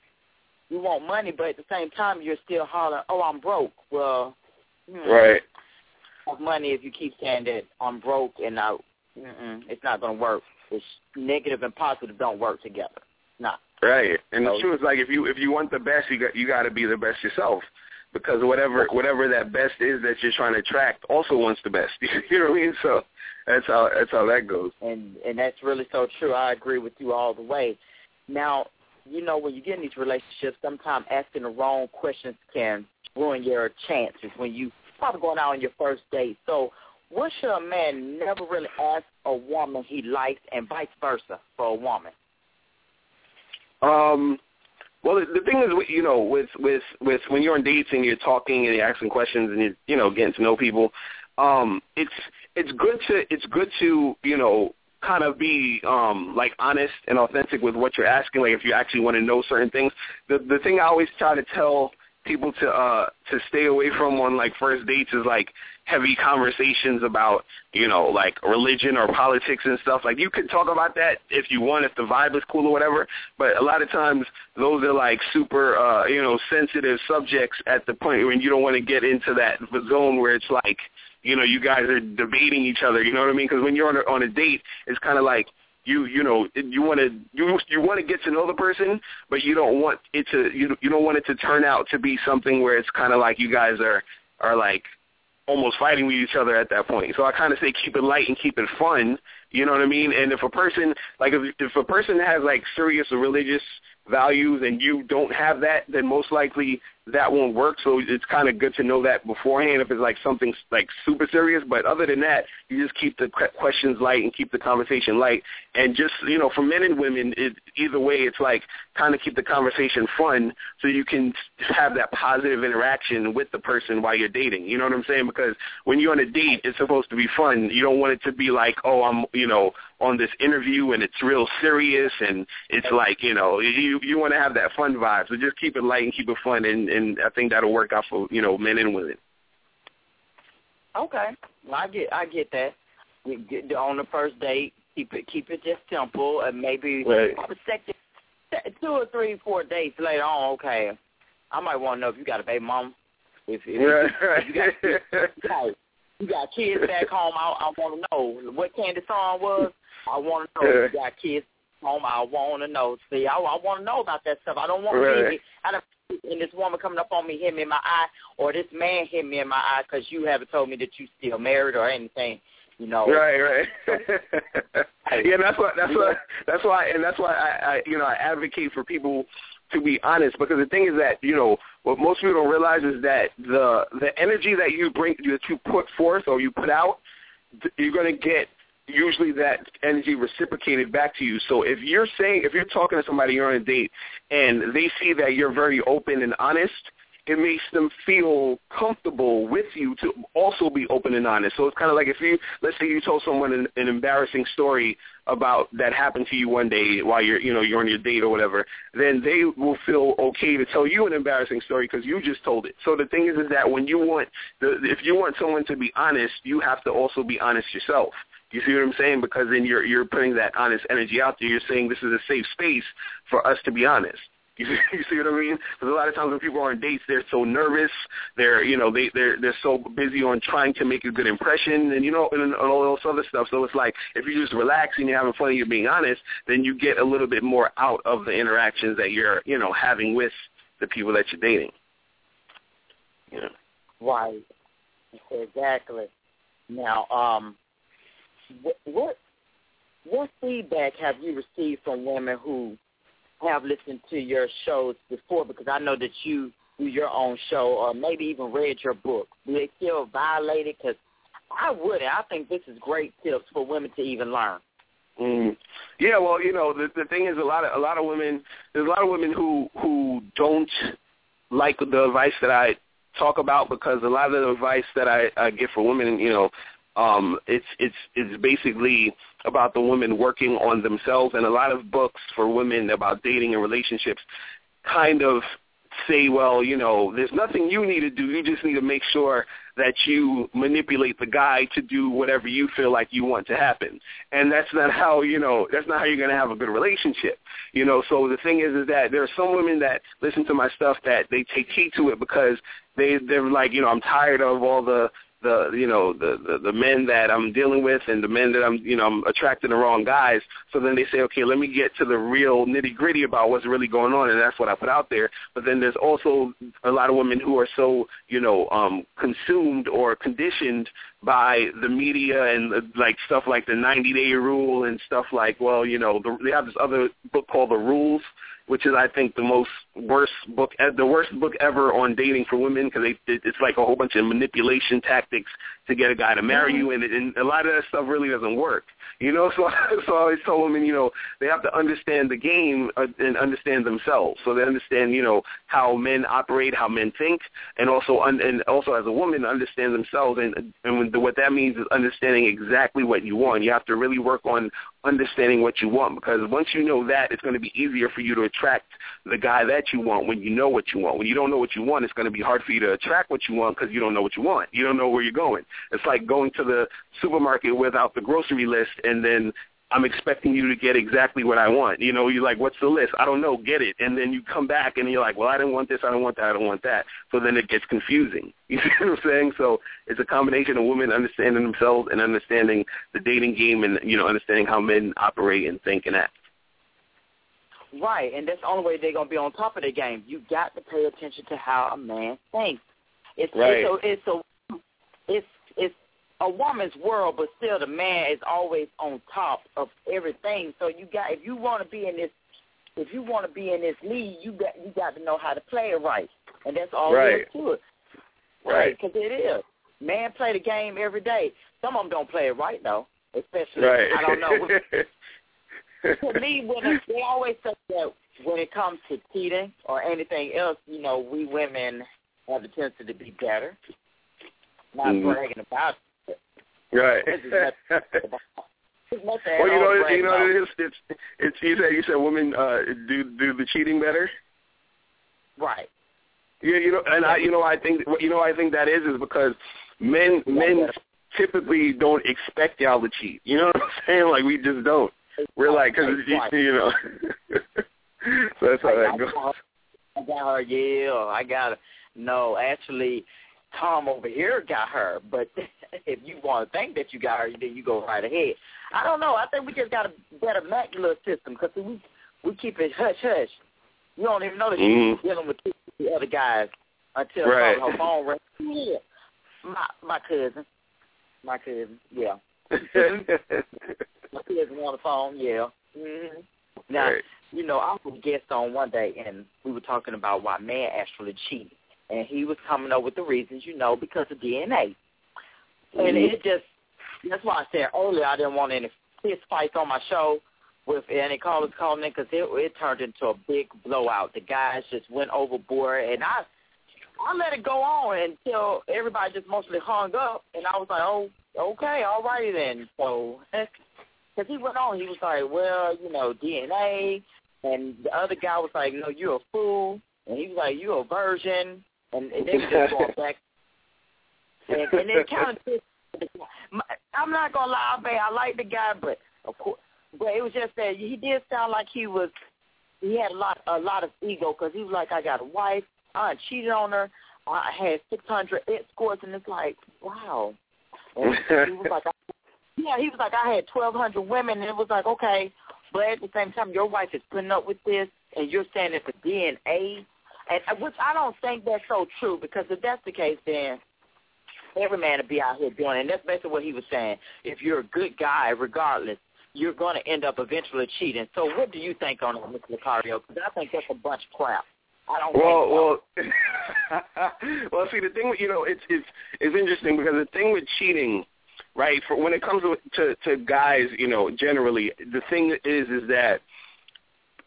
Speaker 1: you want money, but at the same time you're still hollering, "Oh, I'm broke." Well, hmm,
Speaker 2: right
Speaker 1: money if you keep saying that I'm broke and I, mm-mm, it's not going to work. It's negative and positive don't work together. Nah.
Speaker 2: Right. And so, the truth is, like, if you if you want the best, you got you got to be the best yourself, because whatever whatever that best is that you're trying to attract also wants the best. you know what I mean? So that's how that's how that goes.
Speaker 1: And and that's really so true. I agree with you all the way. Now, you know, when you get in these relationships, sometimes asking the wrong questions can ruin your chances. When you probably going out on your first date. So what should a man never really ask a woman he likes and vice versa for a woman?
Speaker 2: Um, well, the thing is, you know, with with with when you're on dates and you're talking and you're asking questions and you're you know getting to know people, um, it's it's good to it's good to you know kind of be um like honest and authentic with what you're asking. Like if you actually want to know certain things, the the thing I always try to tell people to uh to stay away from on like first dates is like heavy conversations about you know like religion or politics and stuff. Like you could talk about that if you want if the vibe is cool or whatever but a lot of times those are like super uh you know sensitive subjects at the point when you don't want to get into that zone where it's like you know you guys are debating each other you know what i mean? Because when you're on a on a date it's kind of like you you know you want to you you want to get to know the person, but you don't want it to you you don't want it to turn out to be something where it's kind of like you guys are are like almost fighting with each other at that point. So I kind of say keep it light and keep it fun. You know what I mean? And if a person like if if a person has like serious religious values and you don't have that, then most likely that won't work. So it's kind of good to know that beforehand if it's like something like super serious. But other than that, you just keep the questions light and keep the conversation light. And just you know, for men and women, it, either way, it's like kind of keep the conversation fun so you can have that positive interaction with the person while you're dating. You know what I'm saying? Because when you're on a date, it's supposed to be fun. You don't want it to be like, oh, I'm you know on this interview and it's real serious and it's like you know you you want to have that fun vibe. So just keep it light and keep it fun, and and I think that'll work out for you know men and women.
Speaker 1: Okay, well, I get I get that. We get on the first date, keep it keep it just simple, and maybe
Speaker 2: right.
Speaker 1: second, two or three, four dates later on. Okay, I might want to know if you got a baby mom. If, if,
Speaker 2: right,
Speaker 1: if you got you got kids back home, I, I want to know what Candy song was. I want to know if you got kids home. I want to know. See, I, I want to know about that stuff. I don't want
Speaker 2: right.
Speaker 1: to be I don't and this woman coming up on me, hit me in my eye, or this man hit me in my eye because you haven't told me that you still married or anything. You know.
Speaker 2: Right, right. yeah, that's why. That's why. That's why, and that's why I, I, you know, I advocate for people to be honest because the thing is that you know what most people don't realize is that the the energy that you bring that you put forth or you put out, you're going to get usually that energy reciprocated back to you. So if you're saying, if you're talking to somebody, you're on a date, and they see that you're very open and honest, it makes them feel comfortable with you to also be open and honest. So it's kind of like if you, let's say you told someone an, an embarrassing story about that happened to you one day while you're, you know, you're on your date or whatever, then they will feel okay to tell you an embarrassing story because you just told it. So the thing is, is that when you want, the, if you want someone to be honest, you have to also be honest yourself. You see what I'm saying? Because then you're you're putting that honest energy out there. You're saying this is a safe space for us to be honest. You see, you see what I mean? Because a lot of times when people are on dates, they're so nervous. They're you know they they're they're so busy on trying to make a good impression, and you know and, and all this other stuff. So it's like if you're just relax and you're having fun and you're being honest, then you get a little bit more out of the interactions that you're you know having with the people that you're dating. Know.
Speaker 1: Right. Exactly. Now, um, what what feedback have you received from women who have listened to your shows before? Because I know that you do your own show, or maybe even read your book. Do they feel violated? Because I wouldn't. I think this is great tips for women to even learn.
Speaker 2: Mm. Yeah, well, you know, the the thing is, a lot of a lot of women, there's a lot of women who who don't like the advice that I talk about because a lot of the advice that I, I give for women, you know, um, it's it's it's basically about the women working on themselves, and a lot of books for women about dating and relationships kind of say, well, you know, there's nothing you need to do. You just need to make sure that you manipulate the guy to do whatever you feel like you want to happen. And that's not how, you know, that's not how you're going to have a good relationship. You know, so the thing is is that there are some women that listen to my stuff that they take heed to it because they they're like, you know, I'm tired of all the the you know the, the the men that I'm dealing with and the men that I'm you know I'm attracting the wrong guys. So then they say, okay, let me get to the real nitty gritty about what's really going on, and that's what I put out there. But then there's also a lot of women who are so you know um consumed or conditioned by the media and uh, like stuff like the 90 day rule and stuff like well you know the, they have this other book called the rules which is I think the most worst book, the worst book ever on dating for women because it's like a whole bunch of manipulation tactics to get a guy to marry you, and, and a lot of that stuff really doesn't work. You know, so so I always tell women, you know, they have to understand the game uh, and understand themselves, so they understand, you know, how men operate, how men think, and also and also as a woman understand themselves, and and what that means is understanding exactly what you want. You have to really work on understanding what you want because once you know that, it's going to be easier for you to attract the guy that you want when you know what you want. When you don't know what you want, it's going to be hard for you to attract what you want because you don't know what you want. You don't know where you're going. It's like going to the supermarket without the grocery list and then I'm expecting you to get exactly what I want. You know, you're like, what's the list? I don't know, get it. And then you come back and you're like, well, I didn't want this, I don't want that, I don't want that. So then it gets confusing. You see what I'm saying? So it's a combination of women understanding themselves and understanding the dating game and, you know, understanding how men operate and think and act.
Speaker 1: Right, and that's the only way they're going to be on top of the game. You got to pay attention to how a man thinks. It's,
Speaker 2: right.
Speaker 1: it's, a, it's, a, it's, it's a woman's world, but still the man is always on top of everything. So you got if you want to be in this if you want to be in this league, you got you got to know how to play it right. and that's all
Speaker 2: right.
Speaker 1: there is to it.
Speaker 2: Right.
Speaker 1: Because it is. Man play the game every day. Some of them don't play it right though. Especially
Speaker 2: Right.
Speaker 1: I don't know. to me, when they always say that when it comes to cheating or anything else, you know, we women have the tendency to be better. Not
Speaker 2: Mhm.
Speaker 1: bragging about it.
Speaker 2: right.
Speaker 1: This is not- It's not that
Speaker 2: well, you know, you know, it is. It's, it's. You said you said women uh, do do the cheating better.
Speaker 1: Right.
Speaker 2: Yeah, you know, and I, you know, I think, you know, I think that is is because men, men typically don't expect y'all to cheat. You know what I'm saying? Like we just don't. We're like, cause
Speaker 1: Right.
Speaker 2: you know. so that's how
Speaker 1: I
Speaker 2: that goes.
Speaker 1: I got her, yeah. I got her. No, actually, Tom over here got her. But if you want to think that you got her, then you go right ahead. I don't know. I think we just got a better macular system because we we keep it hush hush. You don't even know that
Speaker 2: Mhm.
Speaker 1: she's dealing with the other guys until
Speaker 2: Right.
Speaker 1: her phone rings. Yeah, my my cousin, my cousin, yeah, my cousin on the phone, yeah. hmm Now,
Speaker 2: Right.
Speaker 1: you know, I was a guest on one day, and we were talking about why men actually cheat, and he was coming up with the reasons, you know, because of DNA, and it just that's why I said earlier I didn't want any fist fights on my show with any callers calling in because it, it turned into a big blowout. The guys just went overboard, and I I let it go on until everybody just mostly hung up, and I was like, oh, okay, all righty then. So, because he went on, he was like, well, you know, DNA, and the other guy was like, no, you're a fool, and he was like, you're a virgin, and, and they were just going back. And, and it kind of, I'm not gonna lie, babe, I like the guy, but of course, but it was just that he did sound like he was, he had a lot, a lot of ego because he was like, I got a wife, I cheated on her. I had 600 escorts, and it's like, wow. And he was like, I, yeah, he was like, I had 1,200 women, and it was like, okay, but at the same time, your wife is putting up with this, and you're saying it's a DNA, and uh, which I don't think that's so true because if that's the case, then every man would be out here doing it. And that's basically what he was saying. If you're a good guy, regardless, you're going to end up eventually cheating. So what do you think on it, Mr. Locario? Because I think that's a bunch of crap. I don't
Speaker 2: Well,
Speaker 1: think
Speaker 2: well, well. See, the thing, you know, it's it's it's interesting because the thing with cheating, right? For when it comes to to, guys, you know, generally, the thing is is that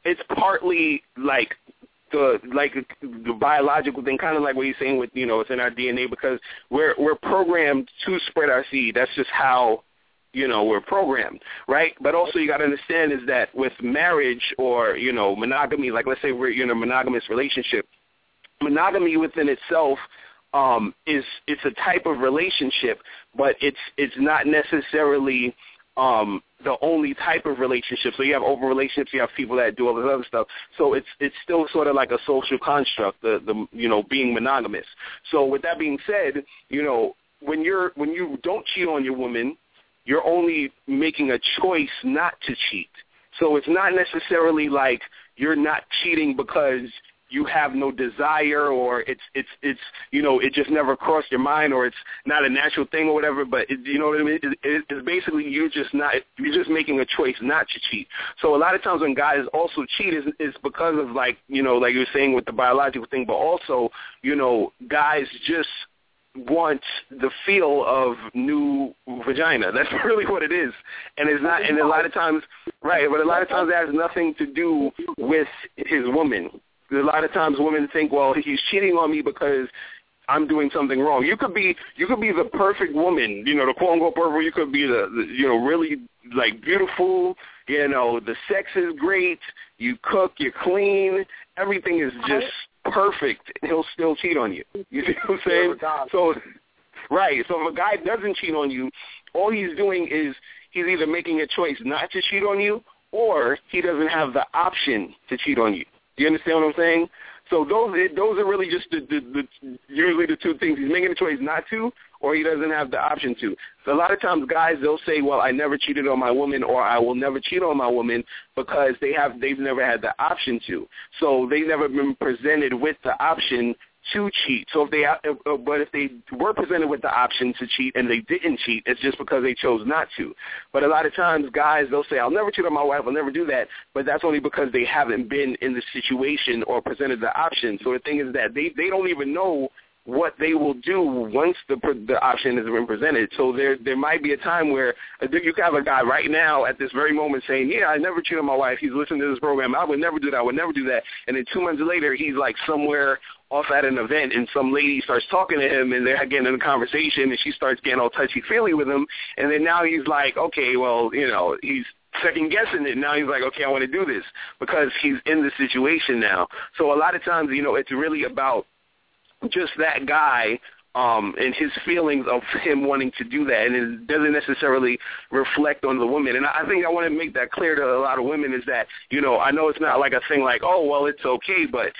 Speaker 2: it's partly like the like the biological thing, kind of like what you're saying with you know it's in our DNA because we're we're programmed to spread our seed. That's just how you know we're programmed, right? But also you got to understand is that with marriage or you know monogamy, like let's say we're in a monogamous relationship, monogamy within itself um, is it's a type of relationship, but it's it's not necessarily um, the only type of relationship. So you have open relationships, you have people that do all this other stuff. So it's it's still sort of like a social construct, the the you know being monogamous. So with that being said, you know when you're when you don't cheat on your woman, you're only making a choice not to cheat. So it's not necessarily like you're not cheating because you have no desire or it's it's it's you know it just never crossed your mind or it's not a natural thing or whatever but it, you know what I mean it, it, it's basically you're just not you're just making a choice not to cheat so a lot of times when guys also cheat is is because of like you know like you were saying with the biological thing but also you know guys just want the feel of new vagina. That's really what it is. And it's not and a lot of times right, but a lot of times it has nothing to do with his woman. A lot of times women think, well, he's cheating on me because I'm doing something wrong. You could be you could be the perfect woman, you know, the quote unquote perfect. You could be the, the you know really like beautiful. You know, the sex is great. You cook, you clean. Everything is just perfect. And he'll still cheat on you. You see what I'm saying? So, right. So if a guy doesn't cheat on you, all he's doing is he's either making a choice not to cheat on you, or he doesn't have the option to cheat on you. You understand what I'm saying? So those those are really just the, the, the usually the two things. He's making a choice not to, or he doesn't have the option to. So a lot of times guys they'll say, "Well, I never cheated on my woman," or "I will never cheat on my woman," because they have they've never had the option to. So they've never been presented with the option to cheat. So if they, uh, uh, but if they were presented with the option to cheat and they didn't cheat, it's just because they chose not to. But a lot of times, guys, they'll say, "I'll never cheat on my wife. I'll never do that," but that's only because they haven't been in the situation or presented the option. So the thing is that they they don't even know what they will do once the the option has been presented. So there there might be a time where you have a guy right now at this very moment saying, "Yeah, I never cheated on my wife. He's listening to this program. I would never do that. I would never do that." And then two months later, he's like somewhere off at an event, and some lady starts talking to him, and they're getting in a conversation, and she starts getting all touchy feely with him, and then now he's like, "Okay, well, you know, he's." second guessing it. Now he's like, okay, I want to do this because he's in the situation now. So a lot of times, you know, it's really about just that guy um, and his feelings of him wanting to do that, and it doesn't necessarily reflect on the woman. And I think I want to make that clear to a lot of women is that you know I know it's not like a thing like oh well it's okay, but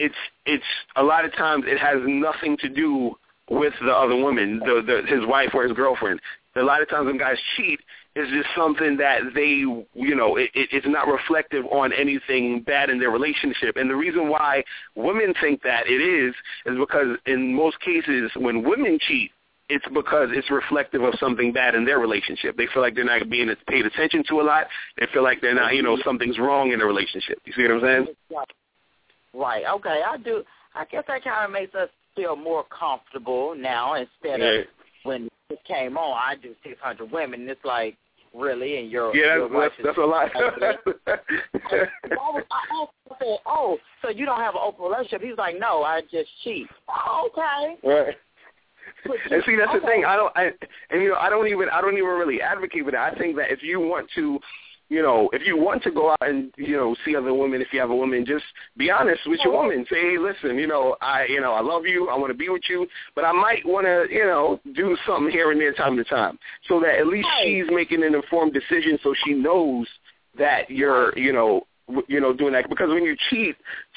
Speaker 2: it's it's a lot of times it has nothing to do with the other woman, the, the his wife or his girlfriend. A lot of times when guys cheat, it's just something that they, you know, it, it, it's not reflective on anything bad in their relationship. And the reason why women think that it is is because in most cases when women cheat, it's because it's reflective of something bad in their relationship. They feel like they're not being paid attention to a lot. They feel like they're not, you know, something's wrong in the relationship. You see what I'm saying?
Speaker 1: Right. Okay. I do. I guess that kind of makes us feel more comfortable now instead of when it came on, I do 600 women. It's like, really? And your
Speaker 2: yeah,
Speaker 1: your
Speaker 2: that's, that's, that's a lot.
Speaker 1: Oh, oh, I said, oh, so you don't have an open relationship? He's like, no, I just cheat. Oh, okay.
Speaker 2: Right. And see, that's okay. the thing. I don't, I, and you know, I don't even, I don't even really advocate for that. I think that if you want to you know, if you want to go out and you know see other women, if you have a woman, just be honest with your woman. Say, hey, listen, you know, I you know I love you, I want to be with you, but I might want to you know do something here and there, time to time, so that at least she's making an informed decision, so she knows that you're you know you know doing that. Because when you cheat,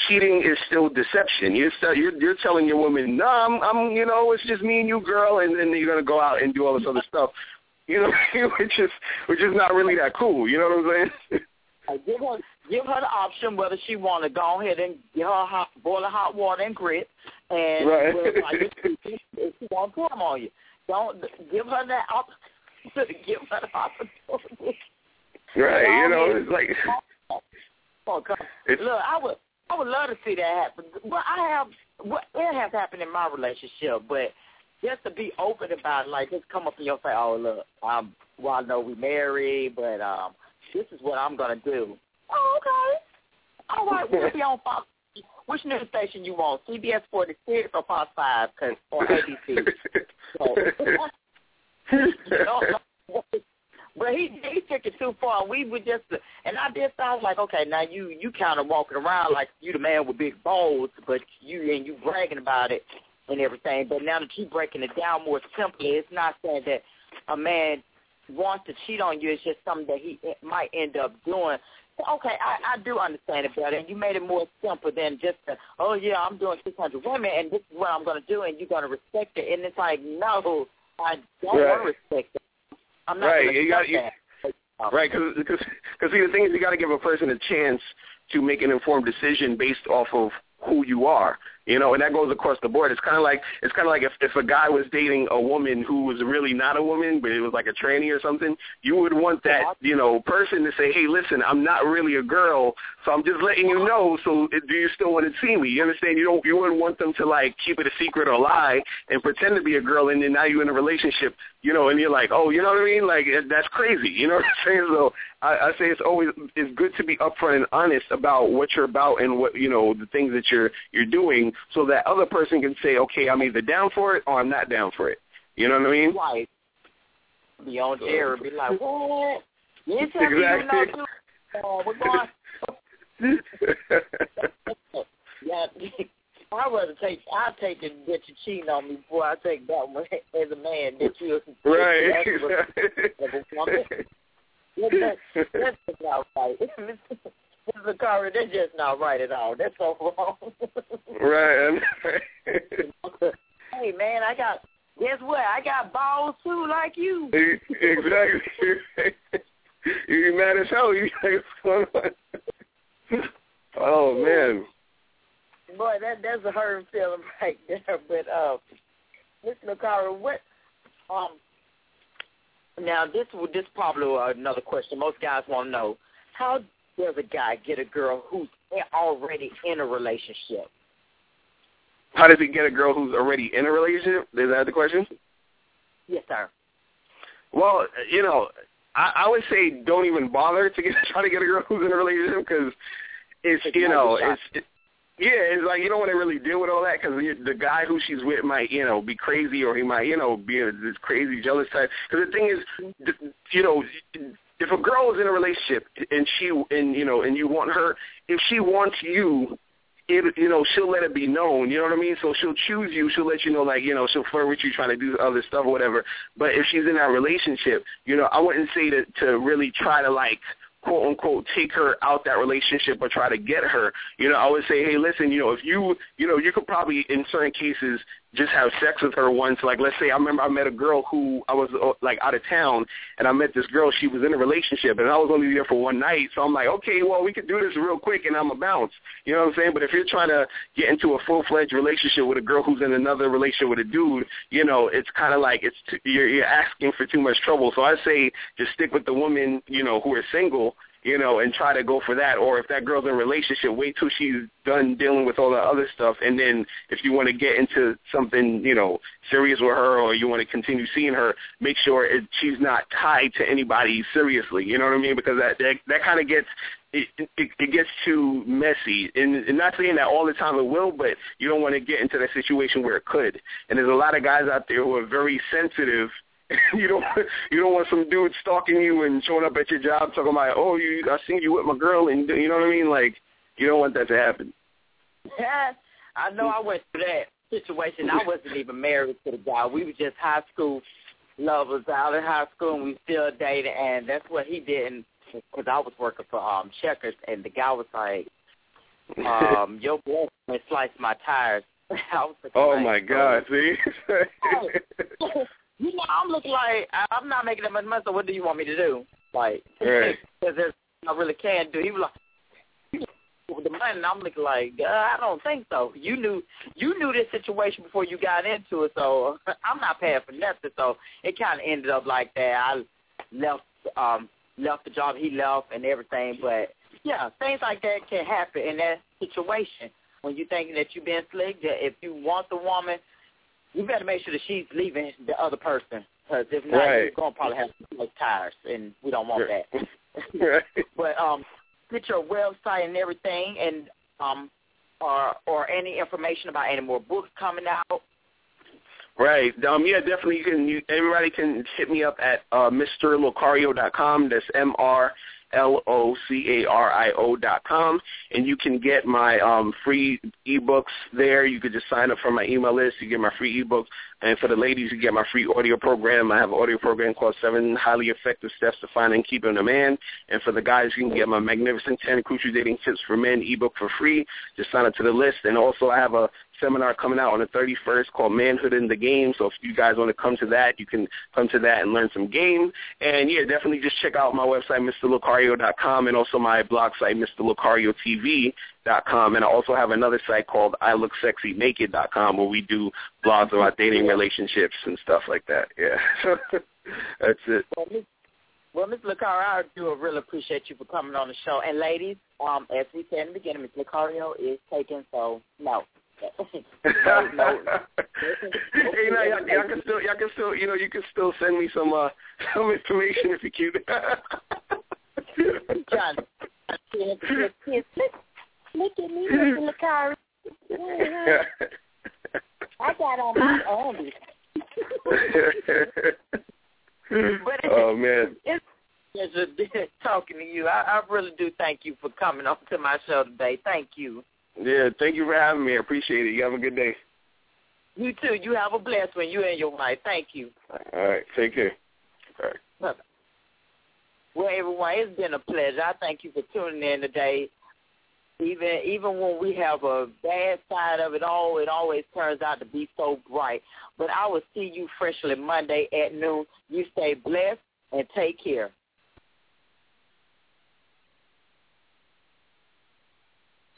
Speaker 2: cheating is still deception. You're still, you're, you're telling your woman, no, I'm, I'm you know it's just me and you, girl, and then you're gonna go out and do all this other stuff you know, which is which is not really that cool. You know what I'm saying?
Speaker 1: I uh, give her give her the option whether she want to go ahead and get her hot, boil hot water and grit, and
Speaker 2: right.
Speaker 1: if she want to put them on you, don't give her that opportunity. Give her the opportunity.
Speaker 2: Right, you know, it's like.
Speaker 1: Oh, it's, Look, I would I would love to see that happen. But I have what it has happened in my relationship, but just to be open about it, like just come up in your face, oh look, um well I know we married, but um this is what I'm gonna do. Oh, okay. All right, we'll be on Fox. Which news station you want? CBS 46 or Fox 5? Cause, or ABC? so, you know, but he he took it too far. We were just, and I did sound like, okay, now you you kind of walking around like you the man with big balls, but you and you bragging about it and everything. But now that you're breaking it down more simply, it's not saying that a man wants to cheat on you. It's just something that he might end up doing. Okay, I, I do understand it better, and you made it more simple than just, a, oh yeah, I'm doing 600 women, and this is what I'm going to do, and you're going to respect it. And it's like, no, I don't
Speaker 2: right.
Speaker 1: want to respect it. I'm not
Speaker 2: right.
Speaker 1: going to
Speaker 2: you got, you, Right, because because see the thing is you got to give a person a chance to make an informed decision based off of who you are. You know, and that goes across the board. It's kind of like it's kind of like if if a guy was dating a woman who was really not a woman, but it was like a tranny or something, you would want that uh-huh. you know person to say, "Hey, listen, I'm not really a girl, so I'm just letting you know. So do you still want to see me? You understand? You don't you wouldn't want them to like keep it a secret or lie and pretend to be a girl, and then now you're in a relationship, you know, and you're like, oh, you know what I mean? Like that's crazy. You know what I'm saying? So I, I say it's always it's good to be upfront and honest about what you're about and what you know the things that you're you're doing so that other person can say, okay, I'm either down for it or I'm not down for it. You know what I mean?
Speaker 1: Right. Be on air and be like, what? You tell
Speaker 2: exactly.
Speaker 1: me you know Oh, we're going. yeah, I'd rather take I'd take it that you're cheating on me before I take that one as a man that you
Speaker 2: right.
Speaker 1: that's, that's not right. Mr. Curry, they're just not right at all. That's so wrong.
Speaker 2: Right.
Speaker 1: hey man, I got guess what? I got balls too, like you.
Speaker 2: exactly. you mad as hell. You like, what's going on? Oh man.
Speaker 1: boy, that that's a hurting feeling right there. But uh, Miss Lucara, what um now this would, this probably another question most guys want to know. How does a guy get a girl who's already in a relationship?
Speaker 2: How does he get a girl who's already in a relationship? Is that the question?
Speaker 1: Yes, sir.
Speaker 2: Well, you know, I, I would say don't even bother to get try to get a girl who's in a relationship because it's you know it's it, yeah it's like you don't want to really deal with all that because the guy who she's with might you know be crazy or he might you know be a, this crazy jealous type. Because the thing is, you know, if a girl is in a relationship and she and you know and you want her, if she wants you it, you know, she'll let it be known. You know what I mean? So she'll choose you. She'll let you know, like, you know, she'll flirt with you, trying to do other stuff or whatever. But if she's in that relationship, you know, I wouldn't say to to really try to like quote unquote take her out that relationship or try to get her. You know, I would say, hey, listen, you know, if you, you know, you could probably in certain cases just have sex with her once. Like, let's say I remember I met a girl who I was uh, like out of town, and I met this girl. She was in a relationship, and I was only there for one night. So I'm like, okay, well, we could do this real quick, and I'm a bounce. You know what I'm saying? But if you're trying to get into a full fledged relationship with a girl who's in another relationship with a dude, you know, it's kind of like it's t- you're, you're asking for too much trouble. So I say just stick with the women, you know, who are single you know, and try to go for that. Or if that girl's in a relationship, wait till she's done dealing with all the other stuff, and then if you want to get into something, you know, serious with her, or you want to continue seeing her, make sure it, she's not tied to anybody seriously. You know what I mean? Because that that, that kind of gets it, it, it gets too messy. And, and not saying that all the time it will, but you don't want to get into that situation where it could. And there's a lot of guys out there who are very sensitive you don't you don't want some dude stalking you and showing up at your job talking about oh you I seen you with my girl and you know what I mean like you don't want that to happen.
Speaker 1: Yeah, I know I went through that situation. I wasn't even married to the guy. We were just high school lovers out in high school and we still dated and that's what he did because I was working for um Checkers and the guy was like um your boyfriend sliced my tires. I was like,
Speaker 2: oh my god, see.
Speaker 1: You know, I'm looking like I'm not making that much money. So what do you want me to do? Like, because
Speaker 2: right.
Speaker 1: there's I really can't do. He was like, with the money, and I'm looking like, uh, I don't think so. You knew you knew this situation before you got into it, so I'm not paying for nothing. So it kind of ended up like that. I left um left the job, he left, and everything. But yeah, things like that can happen in that situation when you're thinking that you've been slick. If you want the woman you better make sure that she's leaving the other person. Because if not,
Speaker 2: right.
Speaker 1: you're going to probably have some tires, and we don't want
Speaker 2: right.
Speaker 1: that.
Speaker 2: right.
Speaker 1: But um, get your website and everything, and um, or or any information about any more books coming out.
Speaker 2: Right. Um. Yeah. Definitely. You can. You, everybody can hit me up at uh, MrLocario.com. That's M R L-O-C-A-R-I-O dot com, and you can get my um, free ebooks there. You could just sign up for my email list. You get my free ebooks. And for the ladies, you get my free audio program. I have an audio program called Seven Highly Effective Steps to Finding and Keeping a Man. And for the guys, you can get my Magnificent 10 Crucial Dating Tips for Men ebook for free. Just sign up to the list. And also I have a seminar coming out on the 31st called Manhood in the Game. So if you guys want to come to that, you can come to that and learn some game. And yeah, definitely just check out my website, MrLocario.com, and also my blog site, MrLocarioTV.com. And I also have another site called ILookSexyNaked.com where we do blogs about dating relationships and stuff like that. Yeah. That's it.
Speaker 1: Well, Ms. Locario, I do really appreciate you for coming on the show. And ladies, um, as we said in the beginning, Ms. Locario is taken, so no. No, no.
Speaker 2: hey, now y'all, y'all can still, y'all can still, you know, you can still send me some, uh, some information if you cute.
Speaker 1: John, look at me, Mr. Locario. I got on my own.
Speaker 2: oh man.
Speaker 1: It's it's a pleasure talking to you. I, I really do thank you for coming on to my show today. Thank you.
Speaker 2: Yeah, thank you for having me. I appreciate it. You have a good day.
Speaker 1: You too. You have a blessed one. You and your wife. Thank you.
Speaker 2: All right. Take care. All right.
Speaker 1: Bye-bye. Well, everyone, it's been a pleasure. I thank you for tuning in today. Even even when we have a bad side of it all, it always turns out to be so bright. But I will see you freshly Monday at noon. You stay blessed and take care.